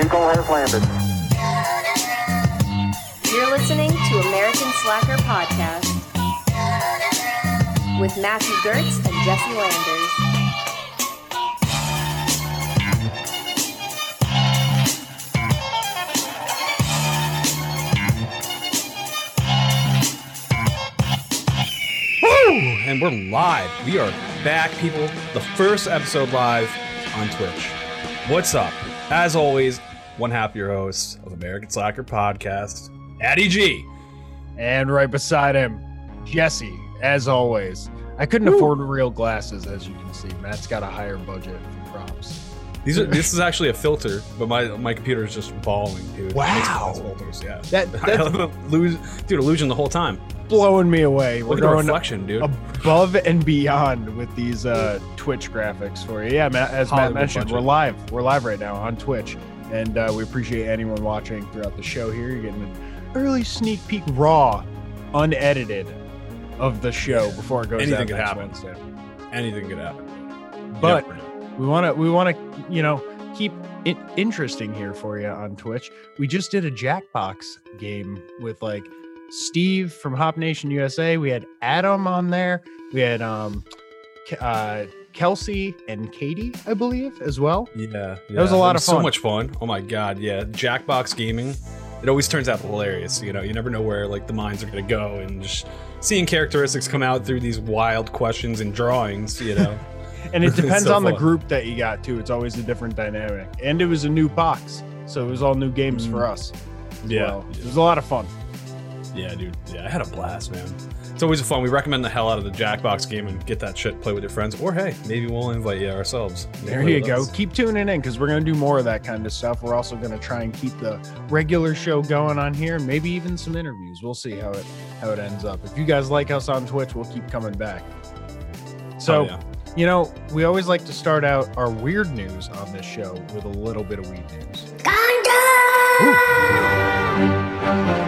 Eagle has landed. You're listening to American Slacker Podcast with Matthew Gertz and Jesse Landers. Woo! And we're live. We are back, people. The first episode live on Twitch. What's up? As always, one half your host of American Slacker Podcast, Addy G. And right beside him, Jesse, as always. I couldn't afford real glasses, as you can see. Matt's got a higher budget for props. These are this is actually a filter, but my my computer is just balling, dude. Wow. filters, yeah. That I that's lose, dude, illusion the whole time. Blowing me away. We're Look at the going reflection, dude. above and beyond with these uh, Twitch graphics for you. Yeah, Matt, as Hollywood Matt mentioned, budget. we're live. We're live right now on Twitch, and uh, we appreciate anyone watching throughout the show. Here, you're getting an early sneak peek, raw, unedited, of the show before it goes Anything out could next happen. Wednesday. Anything could happen. But know. we want to we want to you know keep it interesting here for you on twitch we just did a jackbox game with like steve from hop nation usa we had adam on there we had um uh kelsey and katie i believe as well Yeah, yeah. was a lot It of So much fun. Oh my god, yeah. Jackbox gaming. It always turns out hilarious. You know, you never know where like the minds are gonna go, and just seeing characteristics come out through these wild questions and drawings. You know, and it depends so on the group that you got too it's always a different dynamic and it was a new box so it was all new games for us Yeah. well. it was a lot of fun yeah, dude. Yeah, I had a blast, man. It's always fun. We recommend the hell out of the Jackbox game and get that shit. Play with your friends, or hey, maybe we'll invite you ourselves. There you go. us. Keep tuning in because we're going to do more of that kind of stuff. We're also going to try and keep the regular show going on here, maybe even some interviews. We'll see how it how it ends up. If you guys like us on Twitch, we'll keep coming back. So, Oh, yeah. you know, we always like to start out our weird news on this show with a little bit of weed news. Weed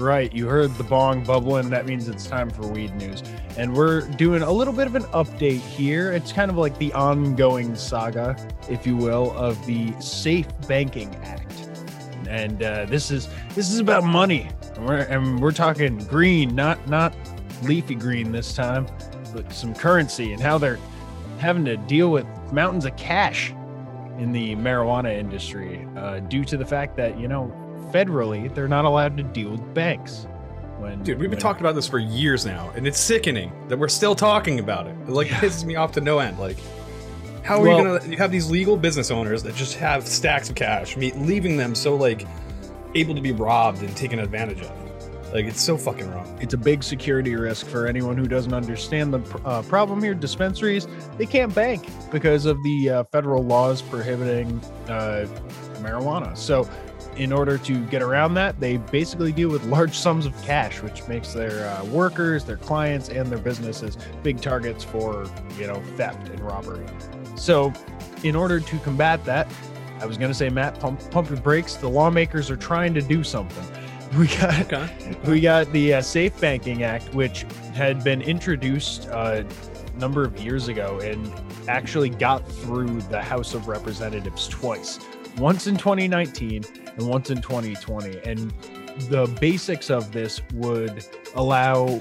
right. You heard the bong bubbling. That means it's time for weed news. And we're doing a little bit of an update here. It's kind of like the ongoing saga, if you will, of the Safe Banking Act. And uh, this is this is about money. And we're and we're talking green, not not leafy green this time, but some currency and how they're having to deal with mountains of cash in the marijuana industry uh, due to the fact that you know federally they're not allowed to deal with banks. When Dude, we've been when- talking about this for years now, and it's sickening that we're still talking about it. It like pisses me off to no end. Like, how are Well- you gonna? You have these legal business owners that just have stacks of cash, leaving them so like able to be robbed and taken advantage of. Like, it's so fucking wrong. It's a big security risk for anyone who doesn't understand the uh, problem here. Dispensaries they can't bank because of the uh, federal laws prohibiting uh, marijuana. So, in order to get around that, they basically deal with large sums of cash, which makes their uh, workers, their clients, and their businesses big targets for you know theft and robbery. So, in order to combat that, I was going to say, Matt, pump, pump your brakes. The lawmakers are trying to do something. We got Okay. we got the uh, Safe Banking Act, which had been introduced uh, a number of years ago and actually got through the House of Representatives twice once in 2019 and once in 2020. And the basics of this would allow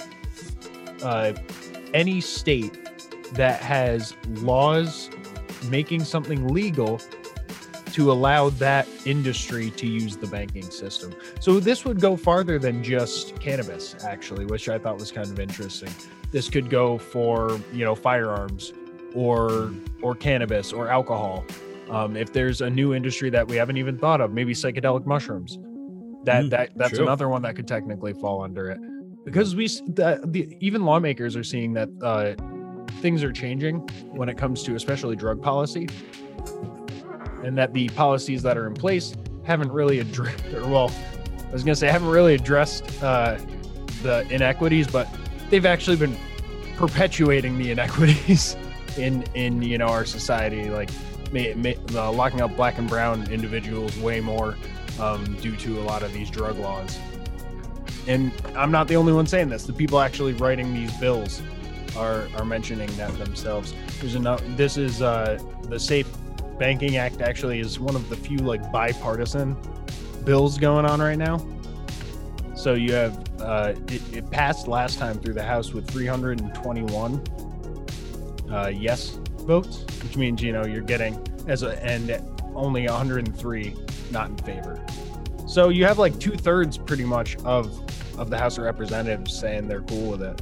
uh, any state that has laws making something legal to allow that industry to use the banking system. So this would go farther than just cannabis, actually, which I thought was kind of interesting. This could go for you know firearms, or or cannabis or alcohol. Um, if there's a new industry that we haven't even thought of, maybe psychedelic mushrooms. That Mm, that that's true. another one that could technically fall under it, because we the, the even lawmakers are seeing that uh, things are changing when it comes to especially drug policy and that the policies that are in place haven't really addressed, well, I was going to say haven't really addressed uh, the inequities, but they've actually been perpetuating the inequities in in you know our society, like ma- ma- uh, locking up black and brown individuals way more um, due to a lot of these drug laws. And I'm not the only one saying this. The people actually writing these bills are are mentioning that themselves. There's enough. This is uh, the Safe Banking Act. Actually, is one of the few like bipartisan bills going on right now. So you have uh, it, it passed last time through the House with 321 uh, yes votes, which means you know you're getting as a and only 103 not in favor. So you have like two thirds pretty much of of the House of Representatives saying they're cool with it,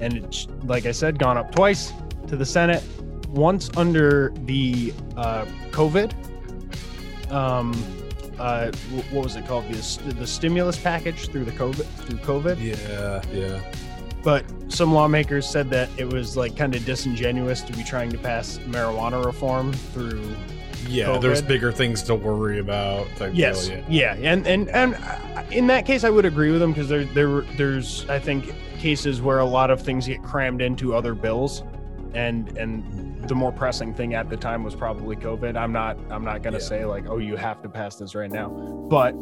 and it's like I said, gone up twice to the Senate, once under the uh, COVID. Um, uh, what was it called? The, the stimulus package through the COVID through COVID. Yeah, yeah. But some lawmakers said that it was like kind of disingenuous to be trying to pass marijuana reform through Yeah, there's bigger things to worry about. Yes. deal, yeah. Yeah. And and and uh, in that case, I would agree with them because there there there's I think cases where a lot of things get crammed into other bills, and and the more pressing thing at the time was probably COVID. I'm not I'm not gonna Yeah. say like oh you have to pass this right now, but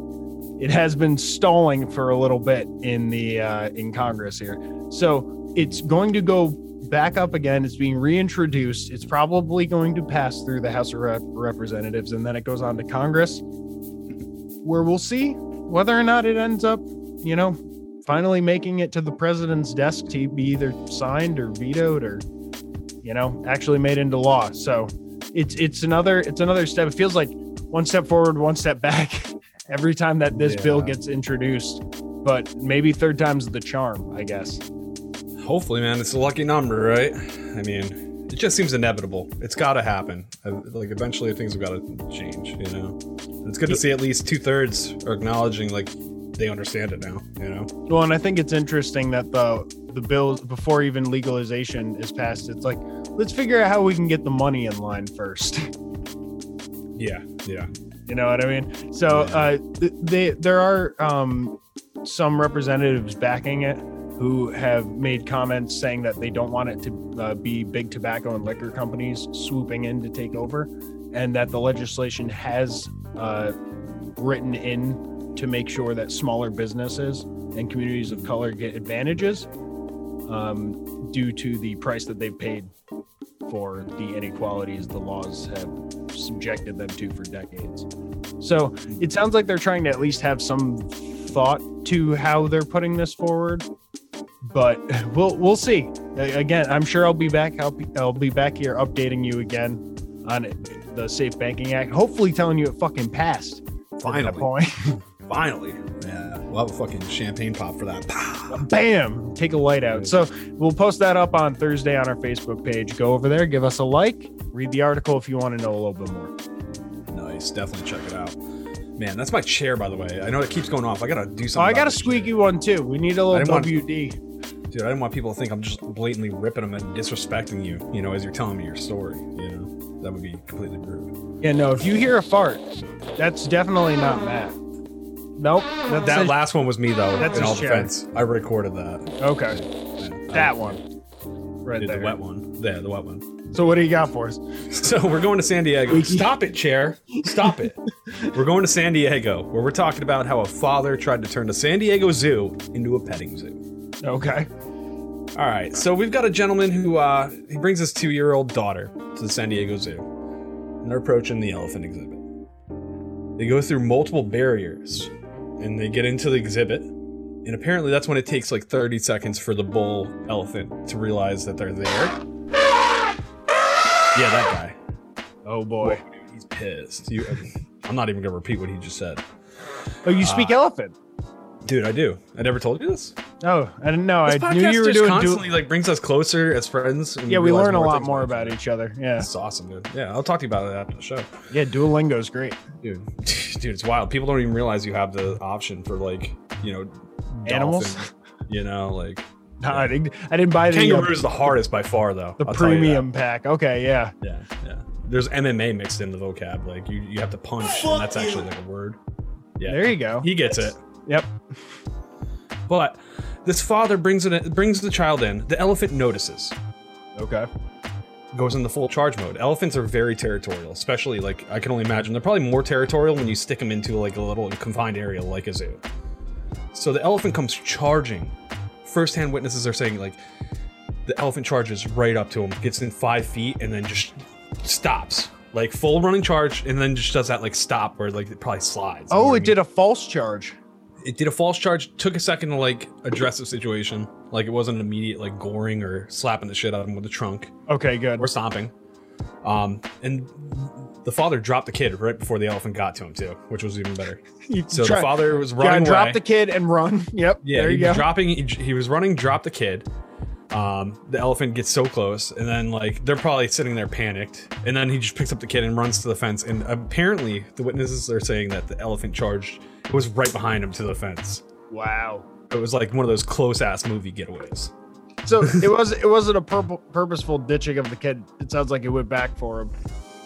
it has been stalling for a little bit in the uh, in Congress here. So it's going to go back up again. It's being reintroduced. It's probably going to pass through the House of Rep- Representatives, and then it goes on to Congress, where we'll see whether or not it ends up, you know, finally making it to the president's desk to be either signed or vetoed or, you know, actually made into law. So it's it's another it's another step. It feels like one step forward, one step back every time that this bill gets introduced. But maybe third time's the charm, I guess. Hopefully, man, it's a lucky number, right? I mean, it just seems inevitable. It's got to happen. Uh, like, eventually, things have got to change. You know, it's good to see at least two thirds are acknowledging like they understand it now. You know, Well, and I think it's interesting that the the bill before even legalization is passed, it's like let's figure out how we can get the money in line first. yeah, yeah, You know what I mean? So uh, they there are um, some representatives backing it who have made comments saying that they don't want it to uh, be big tobacco and liquor companies swooping in to take over, and that the legislation has uh, written in to make sure that smaller businesses and communities of color get advantages um, due to the price that they've paid for the inequalities the laws have subjected them to for decades. So it sounds like they're trying to at least have some thought to how they're putting this forward. But we'll we'll see. Again, I'm sure I'll be back. I'll be, I'll be back here updating you again on the Safe Banking Act. Hopefully, telling you it fucking passed. at that finally, point. finally. Yeah, we'll have a fucking champagne pop for that. Bam! Take a light out. So we'll post that up on Thursday on our Facebook page. Go over there, give us a like, read the article if you want to know a little bit more. Nice, definitely check it out. Man, that's my chair, by the way. I know it keeps going off. I gotta do Oh, something. I got a squeaky chair. one too. We need a little didn't want- WD. Dude, I didn't want people to think I'm just blatantly ripping them and disrespecting you, you know, as you're telling me your story, you know? That would be completely rude. Yeah, no. If you hear a fart, that's definitely not Matt. Nope. That's That a- last one was me, though, That's in all chair. defense. I recorded that. okay. Yeah, That I one. Right there. the wet one. Yeah, the wet one. So what do you got for us? So we're going to San Diego. Stop it, chair. Stop it. we're going to San Diego, where we're talking about how a father tried to turn the San Diego Zoo into a petting zoo. Okay. All right, so we've got a gentleman who uh, he brings his two-year-old daughter to the San Diego Zoo, and they're approaching the elephant exhibit. They go through multiple barriers, and they get into the exhibit, and apparently that's when it takes like 30 seconds for the bull elephant to realize that they're there. Yeah, that guy. Oh boy. He's pissed. You, I'm not even gonna repeat what he just said, Oh, you speak Uh, elephant. Dude. I do. I never told you this. Oh, I didn't know. This I knew you were just doing. constantly Du- like brings us closer as friends. and yeah, we learn a lot things more about about each other. Yeah. It's awesome, dude. Yeah, I'll talk to you about it after the show. Yeah. Duolingo's great. Dude, dude, it's wild. People don't even realize you have the option for like, you know, Animals? dolphin, You know, like No, I didn't. I didn't buy the uh, kangaroo is the hardest by far, though. the I'll tell you that. premium pack. Okay. Yeah. Yeah, yeah. There's MMA mixed in the vocab. Like you, you have to punch, and that's actually like a word. Yeah, There you go. he gets it. Yep. But this father brings it, brings the child in. The elephant notices. Okay. goes in the full charge mode. Elephants are very territorial, especially like I can only imagine they're probably more territorial when you stick them into like a little confined area like a zoo. So the elephant comes charging. First-hand witnesses are saying like the elephant charges right up to him, gets in five feet, and then just stops. Like full running charge, and then just does that like stop where like it probably slides. Oh, it mean? did a false charge. It did a false charge took a second to like address the situation like it wasn't immediate like goring or slapping the shit out of him with the trunk Okay, good. or stomping um and the father dropped the kid right before the elephant got to him too which was even better so try- the father was running drop the kid and run. Yep. yeah there he you was go. dropping he, he was running Drop the kid um the elephant gets so close and then like they're probably sitting there panicked and then he just picks up the kid and runs to the fence and apparently the witnesses are saying that the elephant charged was right behind him to the fence wow. it was like one of those close ass movie getaways So it was it wasn't a purpo- purposeful ditching of the kid. It sounds like it went back for him.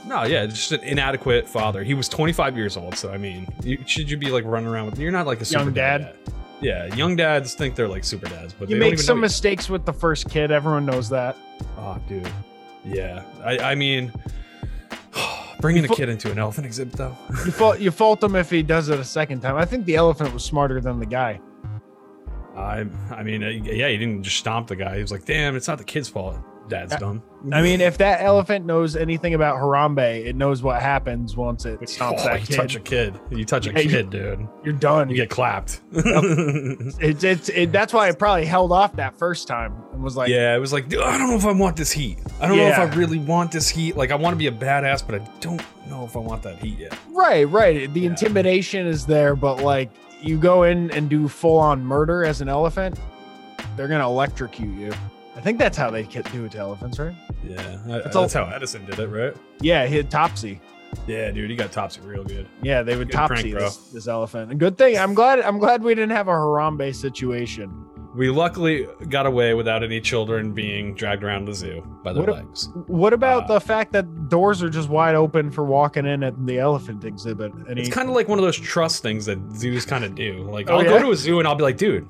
No, yeah, just an inadequate father. He was 25 years old, so I mean, you, should you be like running around with? You're not like a super Young dad? yet. Yeah, young dads think they're like super dads, but You make some mistakes with the first kid. Everyone knows that. Oh, dude. Yeah, I, I mean, bringing a kid into an elephant exhibit though. You fault you fault him if he does it a second time. I think the elephant was smarter than the guy. I, I mean, uh, yeah, he didn't just stomp the guy. He was like, "Damn, it's not the kid's fault. Dad's Uh, dumb." I mean, if that elephant knows anything about Harambe, it knows what happens once it stomps Oh, that you kid. touch a kid. You touch a Yeah, you- kid, dude. You're done. You get clapped. It's it's it, that's why it probably held off that first time and was like, yeah, it was like, "Dude, I don't know if I want this heat. I don't know if I really want this heat. Like, I want to be a badass, but I don't know if I want that heat yet. right, right. The Yeah. intimidation is there, but like you go in and do full on murder as an elephant, they're gonna electrocute you. I think that's how they do it to elephants, right? Yeah, I- that's, how Edison did it, right? Yeah, hit Topsy. Yeah, dude, he got topsy real good. Yeah, they would Good Topsy bro. this, this elephant. And good thing. I'm glad. I'm glad we didn't have a Harambe situation. We luckily got away without any children being dragged around the zoo by their What legs. What about Uh, the fact that doors are just wide open for walking in at the elephant exhibit? And It's kind of like one of those trust things that zoos kind of do. Like, Oh, I'll yeah? go to a zoo and I'll be like, dude,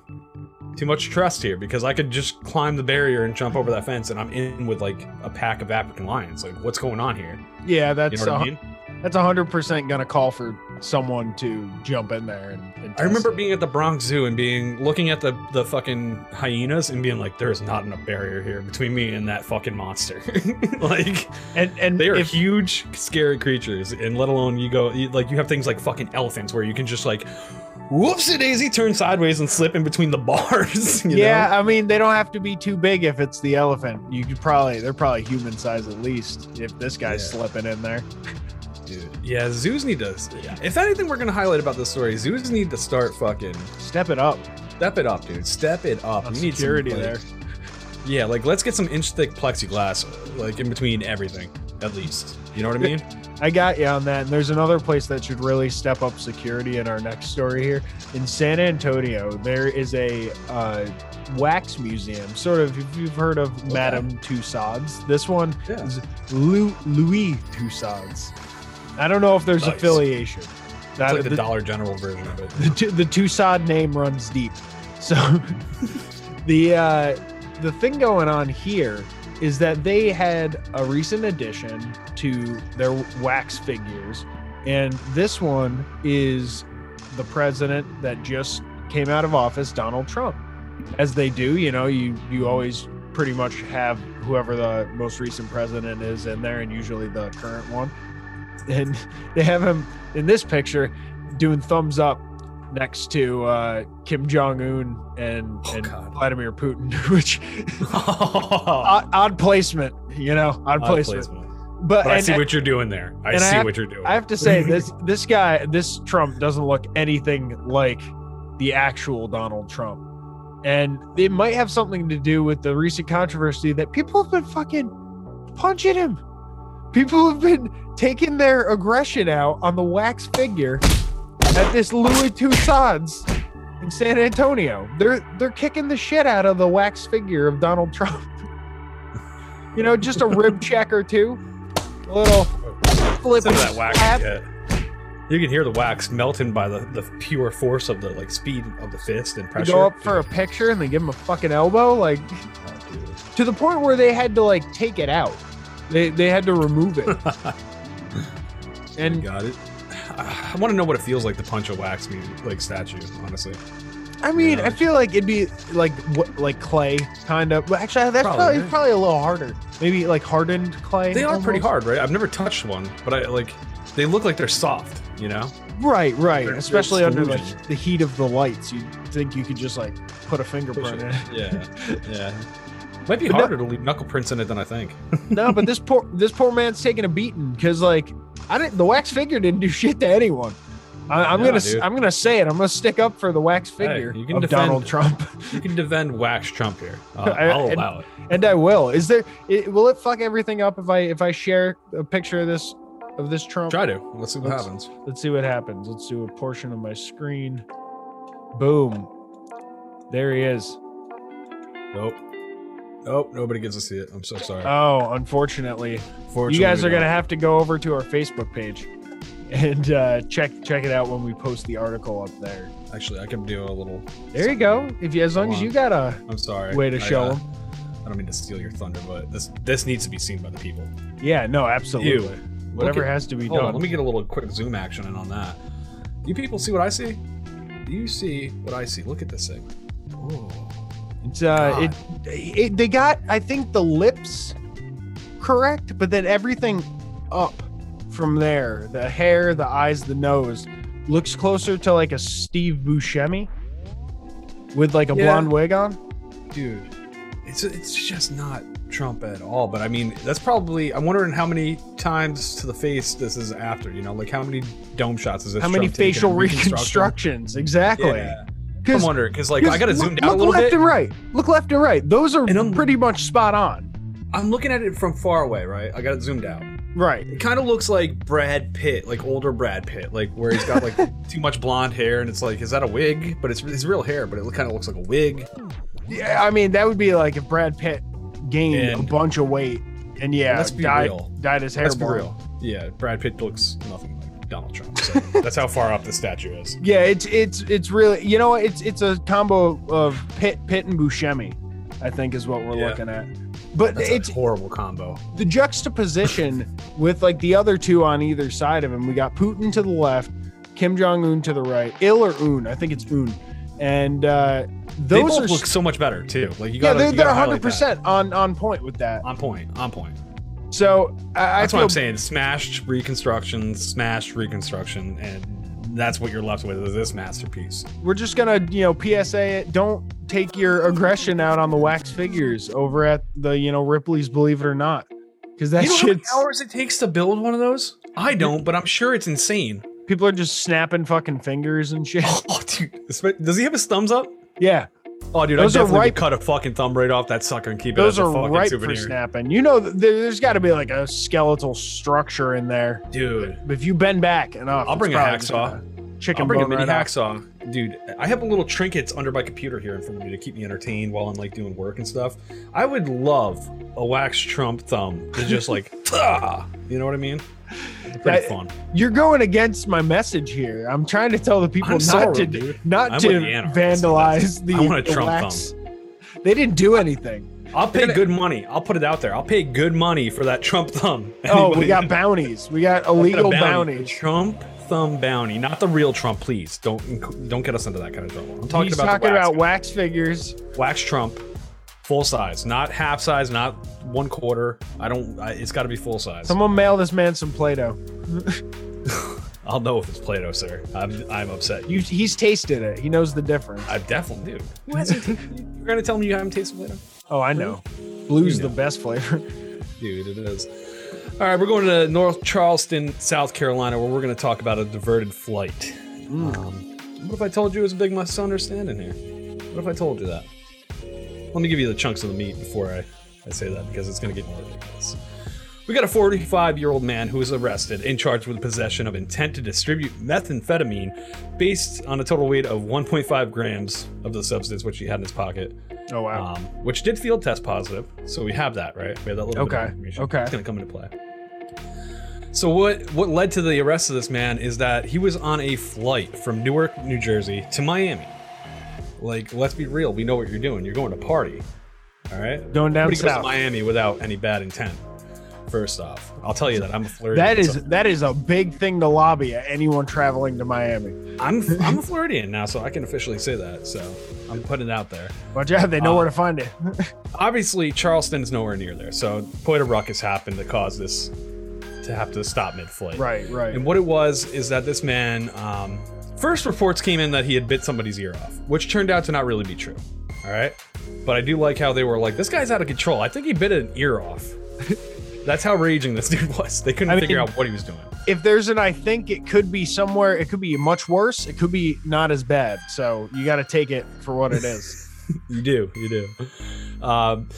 too much trust here because I could just climb the barrier and jump over that fence and I'm in with like a pack of African lions. Like, what's going on here? yeah, You that's know a, I mean? that's hundred percent gonna call for someone to jump in there and. and I remember it. being at the Bronx Zoo and being looking at the the fucking hyenas and being like, "There's not enough barrier here between me and that fucking monster." like and and they are if, huge, scary creatures, and let alone you go you, like you have things like fucking elephants where you can just like, whoopsie daisy, turn sideways and slip in between the bars. you yeah, know? I mean they don't have to be too big if it's the elephant. You could probably they're probably human size at least if this guy's Yeah. slipping in there. dude. Yeah, zoos need to. Yeah. If anything, we're gonna highlight about this story. Zoos need to start fucking Step it up step it up, dude. Step it up. on We need some, security like- there. Yeah, like let's get some inch thick plexiglass, like in between everything, at least. You know what I mean? I got you on that. And there's another place that should really step up security in our next story here. In San Antonio, there is a uh, wax museum. Sort of, if you've heard of Okay. Madame Tussauds, this one Yeah. is Lou, Louis Tussauds. I don't know if there's Nice. affiliation. It's That- like the, the, Dollar General version of it. the, the Tussauds name runs deep. So the uh, the thing going on here is that they had a recent addition to their wax figures, and this one is the president that just came out of office, Donald Trump. As they do, you know, you you always pretty much have whoever the most recent president is in there, and usually the current one. And they have him in this picture doing thumbs up next to uh, Kim Jong Un and, Oh, and Vladimir Putin, which Odd odd, odd placement, you know, odd, placement. But, But I see what you're doing there. I and I see have- what you're doing. I have to say this this guy, this Trump doesn't look anything like the actual Donald Trump. And it might have something to do with the recent controversy that people have been fucking punching him. People have been taking their aggression out on the wax figure at this Louis Tussauds in San Antonio. They're they're kicking the shit out of the wax figure of Donald Trump. you know, just a rib check or two. A little flip that wax. Yeah. You can hear the wax melting by the, the pure force of the like speed of the fist and pressure. go up for a picture and they give him a fucking elbow, like Oh, to the point where they had to like take it out. They they had to remove it. and Got it. I want to know what it feels like to punch a wax mu- like statue. Honestly, I mean, Yeah. I feel like it'd be like what, like clay, kind of. But actually, that's Probably, probably right? probably a little harder. Maybe like hardened clay. They are pretty hard, right? I've never touched one, but I like they look like they're soft. You know? Right, right. They're- they're Especially under like the heat of the lights, you think you could just like put a fingerprint in. Yeah, yeah. Might be But no- harder to leave knuckle prints in it than I think. no, but this poor this poor man's taking a beating because like I didn't. The wax figure didn't do shit to anyone. I, I'm Yeah, gonna dude. I'm gonna say it. I'm gonna stick up for the wax Hey, figure you can defend- Donald Trump, You can defend Wax Trump here. Uh, I'll and- allow it. and I will. Is there? It, will it fuck everything up if I if I share a picture of this of this Trump? Try to. Let's see what Let's- happens. Let's see what happens. Let's do a portion of my screen. Boom. There he is. Nope. Nope. Nobody gets to see it. I'm so sorry. Oh, unfortunately. You guys are gonna have to go over to our Facebook page and uh, check check it out when we post the article up there. Actually, I can do a little. There you go. If you, as long as you got a I'm sorry. way to I, show uh, them. I don't mean to steal your thunder, but this this needs to be seen by the people. Yeah, no, absolutely. Whatever at- has to be done. on, let me get a little quick zoom action in on that. You people see what I see? Do you see what I see? Look at this thing. Oh, It's uh, it, it they got I think the lips correct, but then everything up from there, the hair, the eyes, the nose, looks closer to like a Steve Buscemi with like a Yeah. blonde wig on. dude, it's it's just not Trump at all. But I mean, that's probably. I'm wondering how many times to the face this is after. You know, like how many dome shots is this? How many Trump taking facial reconstruction? reconstructions? Exactly. Yeah. I'm wondering because like I got to zoom down a look little left bit. and right. Look left and right. Those are And I'm- pretty much spot on. I'm looking at it from far away, right? I got it zoomed out. Right. It kind of looks like Brad Pitt, like older Brad Pitt, like where he's got like too much blonde hair, and it's like, is that a wig? But it's it's real hair, but it kind of looks like a wig. Yeah, I mean that would be like if Brad Pitt gained a And- bunch of weight and yeah, Let's be dyed, real. dyed his hair Let's be blonde. real. Yeah, Brad Pitt looks nothing Donald Trump. So that's how far up the statue is. Yeah, it's it's it's really you know it's it's a combo of Pitt Pitt and Buscemi, I think is what we're Yeah. looking at. But That's it's a horrible combo. the juxtaposition with like the other two on either side of him. We got Putin to the left, Kim Jong Un to the right, Il or Un, I think it's Un, and uh, They those both are look so much better too. Like you yeah, gotta, they're, they're 100 percent on on point with that. on point. On point. So I, I That's feel what I'm saying. Smashed reconstruction, smashed reconstruction, and that's what you're left with is this masterpiece. we're just gonna you know PSA it. Don't take your aggression out on the wax figures over at the you know Ripley's Believe It or Not, because that you know how many hours it takes to build one of those? I don't, but I'm sure it's insane. people are just snapping fucking fingers and shit. Oh, dude, does he have his thumbs up? Yeah, Oh, dude, Those I are definitely would ripe- cut a fucking thumb right off that sucker and keep it those as a are fucking ripe souvenir. for snapping. You know, there, there's got to be like a skeletal structure in there. Dude, If you bend back enough, I'll bring a hacksaw. Chicken I'll bring a mini right off. hacksaw. Dude, I have a little trinkets under my computer here in front of me to keep me entertained while I'm like doing work and stuff. I would love a wax Trump thumb to just like, you know what I mean? Pretty fun. You're going against my message here. I'm trying to tell the people I'm not sorry, to dude. not I'm to vandalize the, I want a Trump wax. They didn't do anything. I'll pay gonna- good money. I'll put it out there. I'll pay good money for that Trump thumb. Oh, we got bounties. We got illegal bounty. bounties. Trump thumb bounty, not the real Trump. Please don't don't get us into that kind of trouble. I'm talking He's about talking wax, about wax figures. wax Trump, full size, not half size, not one quarter. I don't. I, it's got to be full size. Someone mail this man some Play-Doh. I'll know if it's Play-Doh, sir. I'm I'm upset. You, he's tasted it. He knows the difference. I definitely do. Who hasn't? You're gonna tell me you haven't tasted Play-Doh? Oh, I know. Blue's You the best flavor. Dude, it is. All right, we're going to North Charleston, South Carolina, where we're going to talk about a diverted flight. Um, what if I told you it was a big misunderstanding here? What if I told you that? Let me give you the chunks of the meat before I, I say that because it's going to get more ridiculous. We got a 45 year old man who was arrested and charged with possession of intent to distribute methamphetamine based on a total weight of 1.5 grams of the substance which he had in his pocket Oh wow. um, which did field test positive. So we have that, right? We have that little bit Okay, of information. okay. It's gonna come into play. So what what led to the arrest of this man is that he was on a flight from Newark, New Jersey to Miami. Like, let's be real, we know what you're doing. You're going to party. All right? Going down Nobody goes to. Miami without any bad intent. First off, I'll tell you that I'm a Floridian. That is so that is a big thing to lobby at anyone traveling to Miami. I'm I'm a Floridian now, so I can officially say that. So I'm putting it out there. Watch out, they know Uh, where to find it. Obviously, Charleston is nowhere near there, so quite a ruckus happened that caused this to have to stop mid-flight. right, right. And what it was is that this man, um, first reports came in that he had bit somebody's ear off, which turned out to not really be true. All right. But I do like how they were like, this guy's out of control. I think he bit an ear off. That's how raging this dude was. They couldn't I figure mean- out what he was doing. if there's an I think it could be somewhere, it could be much worse. It could be not as bad. So you got to take it for what it is. You do, you do. Um,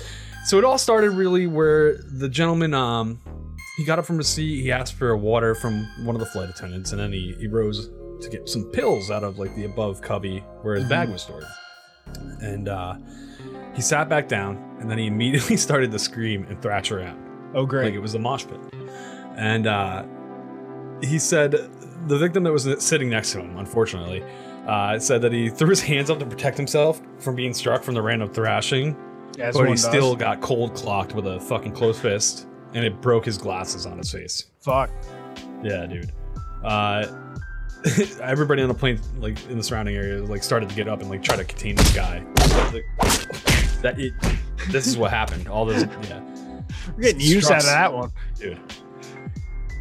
so it all started really where the gentleman, um, he got up from his seat, he asked for water from one of the flight attendants, and then he, he rose to get some pills out of like the above cubby where his bag was stored. And uh, he sat back down, and then he immediately started to scream and thrash around Oh, great. like it was a mosh pit. And uh, he said the victim that was sitting next to him, unfortunately, uh, said that he threw his hands up to protect himself from being struck from the random thrashing, As but one he does. still got cold clocked with a fucking closed fist, and it broke his glasses on his face. fuck. Yeah, dude. Uh, everybody on the plane, like in the surrounding area, like started to get up and like try to contain this guy. That it. This is what happened. All this, yeah. We're getting use out of that one. dude.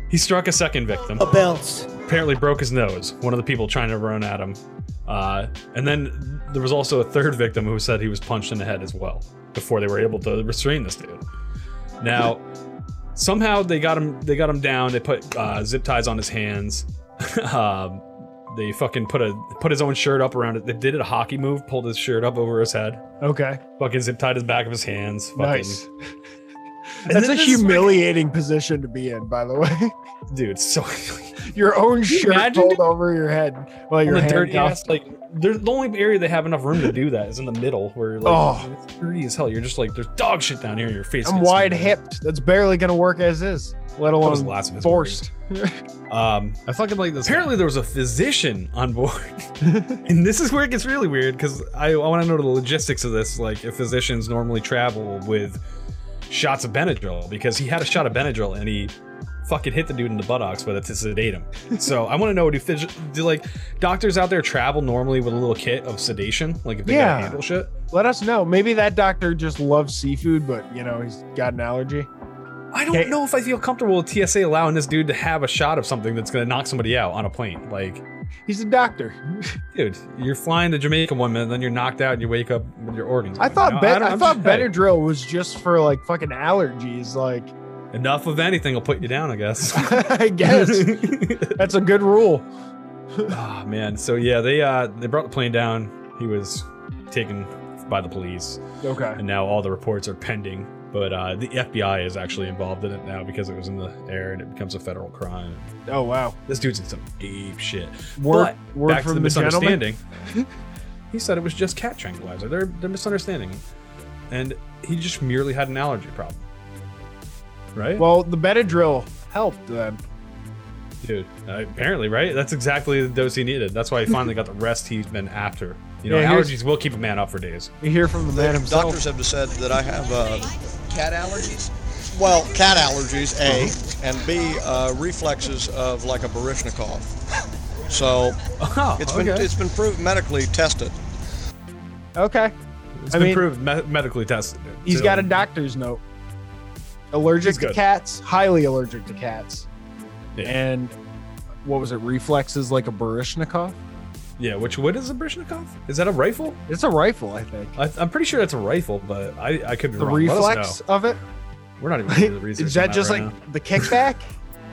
He struck a second victim. A bounce. Apparently broke his nose. One of the people trying to run at him. Uh, and then there was also a third victim who said he was punched in the head as well before they were able to restrain this dude. Now, somehow they got him. They got him down. They put uh, zip ties on his hands. um, they fucking put a put his own shirt up around it. They did a hockey move, pulled his shirt up over his head, Okay. fucking zip tied his back of his hands. Fucking, Nice. And That's a then this is like- humiliating position to be in, by the way. dude. So your own shirt imagine, pulled over your head while you're on the dirty handcuffed. ass, like there's the only area they have enough room to do that is in the middle where like Oh. it's dirty as hell. You're just like there's dog shit down here in your face. I'm wide hipped. That's barely gonna work as is, let That was alone the last of forced. Um, I fucking like this. apparently there was a physician on board, and this is where it gets really weird because I, I want to know the logistics of this. Like if physicians normally travel with shots of Benadryl because he had a shot of Benadryl and he fucking hit the dude in the buttocks with it to sedate him. So I want to know do, do like doctors out there travel normally with a little kit of sedation, like if they Yeah. gotta handle shit? Let us know. Maybe that doctor just loves seafood, but you know he's got an allergy. I don't Okay. know if I feel comfortable with TSA allowing this dude to have a shot of something that's gonna knock somebody out on a plane. Like, He's a doctor. dude, you're flying to Jamaica one minute, then you're knocked out and you wake up with your organs. I thought you know? ben- I, I'm thought Benadryl was just for like fucking allergies. Like, enough of anything will put you down, I guess. I guess that's a good rule. oh man, so yeah, they uh they brought the plane down. He was taken by the police, Okay. and now all the reports are pending. But uh, the FBI is actually involved in it now because it was in the air and it becomes a federal crime. Oh wow. This dude's in some deep shit. Word, but word back to from the the, misunderstanding. he said it was just cat tranquilizer. They're they're misunderstanding, and he just merely had an allergy problem. Right, Well, the Benadryl helped then. dude. Uh, apparently, right. That's exactly the dose he needed. That's why he finally got the rest he's been after. You know, yeah, allergies will keep a man up for days. You hear from the man himself. Doctors have said that I have uh, cat allergies. Well, cat allergies, A, and B, uh, reflexes of like a Baryshnikov. So Oh, it's been it's been proved medically tested. Okay. It's I been mean- proved me- medically tested. dude. He's So- got a doctor's note. Allergic He's to good. cats, highly allergic to cats. Yeah. And what was it? Reflexes like a Baryshnikov? Yeah, which what is a Brishnikov? Is that a rifle? It's a rifle, I think. I, I'm pretty sure that's a rifle, but I, I could be The wrong. Reflex of it? We're not even doing the research. Is on that just right like the kickback?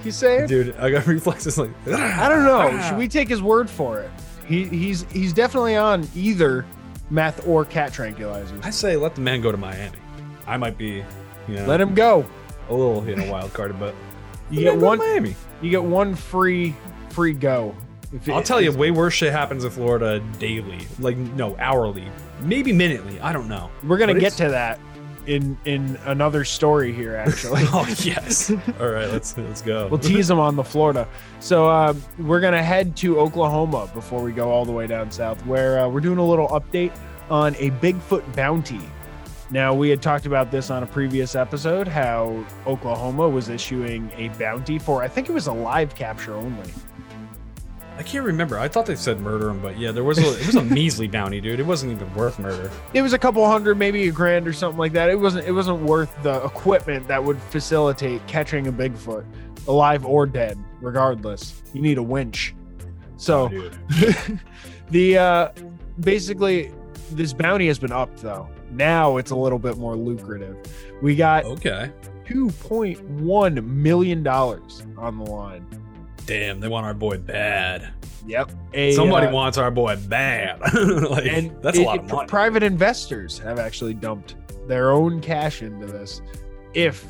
He's saying? dude? I got reflexes like I don't know. Should we take his word for it? He he's he's definitely on either meth or cat tranquilizers. I say let the man go to Miami. I might be, you know, Let him go. a little you know wild carded, but You get him go to one Miami. you get one free free go. I'll tell you, way worse shit happens in Florida daily, like no hourly, maybe minutely. I don't know. We're gonna But get to that in in another story here. Actually, Oh yes. All right, let's let's go. we'll tease them on the Florida. So uh, we're gonna head to Oklahoma before we go all the way down south, where uh, we're doing a little update on a Bigfoot bounty Now, we had talked about this on a previous episode how Oklahoma was issuing a bounty for, I think it was a live capture only. I can't remember. I thought they said murder him, but yeah, there was a it was a measly bounty, dude. It wasn't even worth murder. It was a couple hundred, maybe a grand or something like that. It wasn't. It wasn't worth the equipment that would facilitate catching a Bigfoot, alive or dead, regardless. You need a winch. So, the uh basically this bounty has been upped though. Now it's a little bit more lucrative. We got Okay. 2.1 million dollars on the line. Damn, they want our boy bad. Yep. A, Somebody uh, wants our boy bad. like and that's a it- lot of money. Private investors have actually dumped their own cash into this. If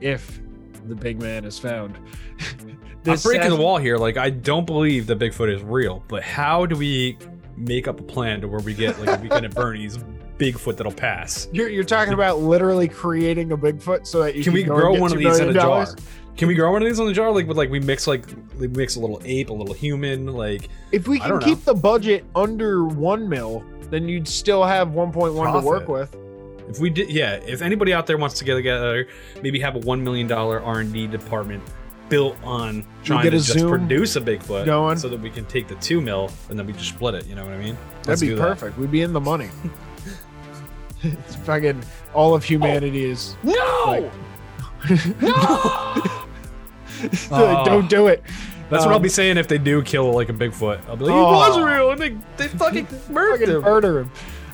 if the big man is found. I'm breaking has- the wall here. Like I don't believe that Bigfoot is real, but how do we make up a plan to where we get like a weekend at Bernie's Bigfoot that'll pass? You're, you're talking about literally creating a Bigfoot so that you Can we grow one of $2 these in a million jar? Dollars? Can we grow one of these in the jar? Like with like we mix like we mix a little ape, a little human, like If we can don't know. keep the budget under one mil, then you'd still have 1.1 to work with. If we did, yeah. If anybody out there wants to get together, maybe have a one million dollar R and D department built on trying get to just Zoom produce a Bigfoot, going. so that we can take the two mil and then we just split it. You know what I mean? That'd be do that. perfect. We'd be in the money. it's fucking all of humanity is No, like, Oh. don't do it. that's what I'll Um, be saying if they do kill like a Bigfoot. I'll be like, Oh. he was real, and they they fucking murdered fucking him. murder him.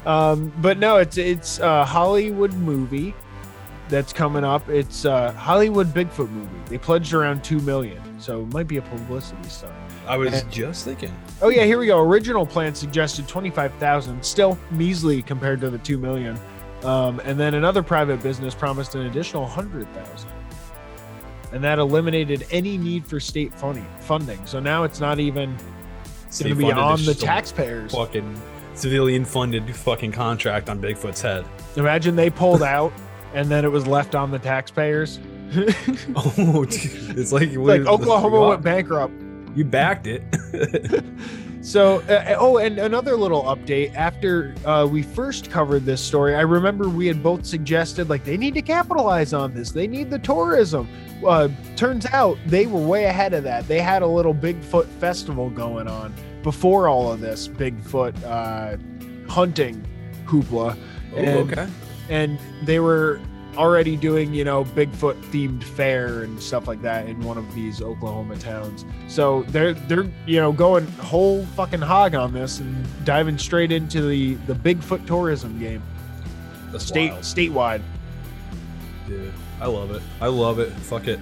Um, but no, it's it's a Hollywood movie that's coming up. It's a Hollywood Bigfoot movie. They pledged around two million, so it might be a publicity stunt. I was just thinking. Oh yeah, here we go. Original plan suggested twenty five thousand, still measly compared to the two million. Um, and then another private business promised an additional hundred thousand, and that eliminated any need for state funding. Funding. So now it's not even going to be on the taxpayers. Fucking civilian funded fucking contract on Bigfoot's head. Imagine they pulled out and then it was left on the taxpayers. Oh, dude, it's like like Oklahoma went bankrupt. You backed it. So, uh, oh, and another little update. After uh, we first covered this story, I remember we had both suggested like they need to capitalize on this. They need the tourism. Uh, turns out they were way ahead of that. They had a little Bigfoot festival going on before all of this Bigfoot uh, hunting hoopla. oh, And- okay. and they were already doing you know bigfoot themed fair and stuff like that in one of these oklahoma towns so they're they're you know going whole fucking hog on this and diving straight into the the bigfoot tourism game That's state wild. statewide Dude, I love it. I love it. Fuck it.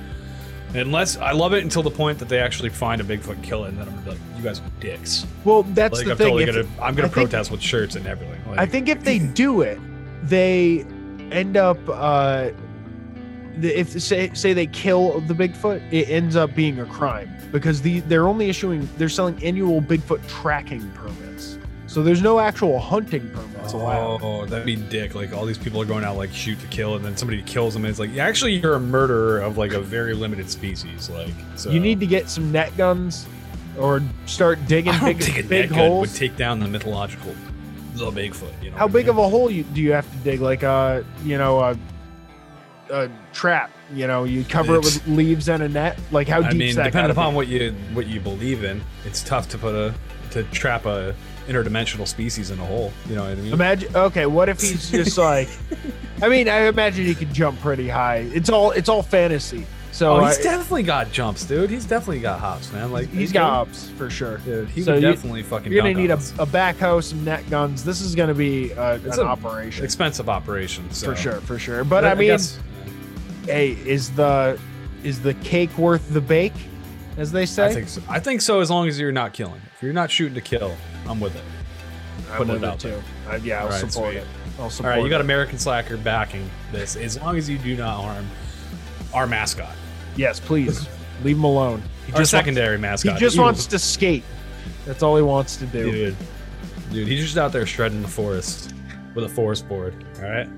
Unless I love it until the point that they actually find a Bigfoot and kill it, and then I'm gonna be like, you guys are dicks. well that's like the I'm thing totally gonna, I'm gonna I think- protest with shirts and everything. Like, I think if they do it, they end up uh if say say they kill the Bigfoot, it ends up being a crime because the they're only issuing they're selling annual Bigfoot tracking permits. So there's no actual hunting permits allowed. Oh, that'd be dick. Like all these people are going out like shoot to kill, and then somebody kills them, and it's like, actually, you're a murderer of like a very limited species. Like, so You need to get some net guns or start digging I don't big, think a big net gun holes. would take down the mythological the Bigfoot. You know How I big mean? of a hole you, do you have to dig? Like a you know a, a trap. You know, you cover it with leaves and a net. Like how deep? I mean, that depending upon be? what you what you believe in, it's tough to put a to trap a interdimensional species in a hole. You know what I mean? Imagine. Okay, what if he's just like? I mean, I imagine he could jump pretty high. It's all it's all fantasy. So oh, he's I- definitely got jumps, dude. He's definitely got hops, man. Like he's got hops for sure. Dude, he So would you- definitely fucking. You're gonna need a, on us. a backhoe, some net guns. This is gonna be uh, It's an a operation expensive operation so. for sure, for sure. But I, mean, guess- hey, is the is the cake worth the bake, as they say? I think so. I think so. As long as you're not killing. If you're not shooting to kill, I'm with it. I'm putting with it it out too. Uh, yeah, I'll All right, support sweet. it. I'll support right, you got it. American Slacker backing this. As long as you do not harm our mascot, Yes, please leave him alone. He our just wants, secondary he just Ew. wants to skate. That's all he wants to do. dude. Dude, he's just out there shredding the forest with a forest board. All right.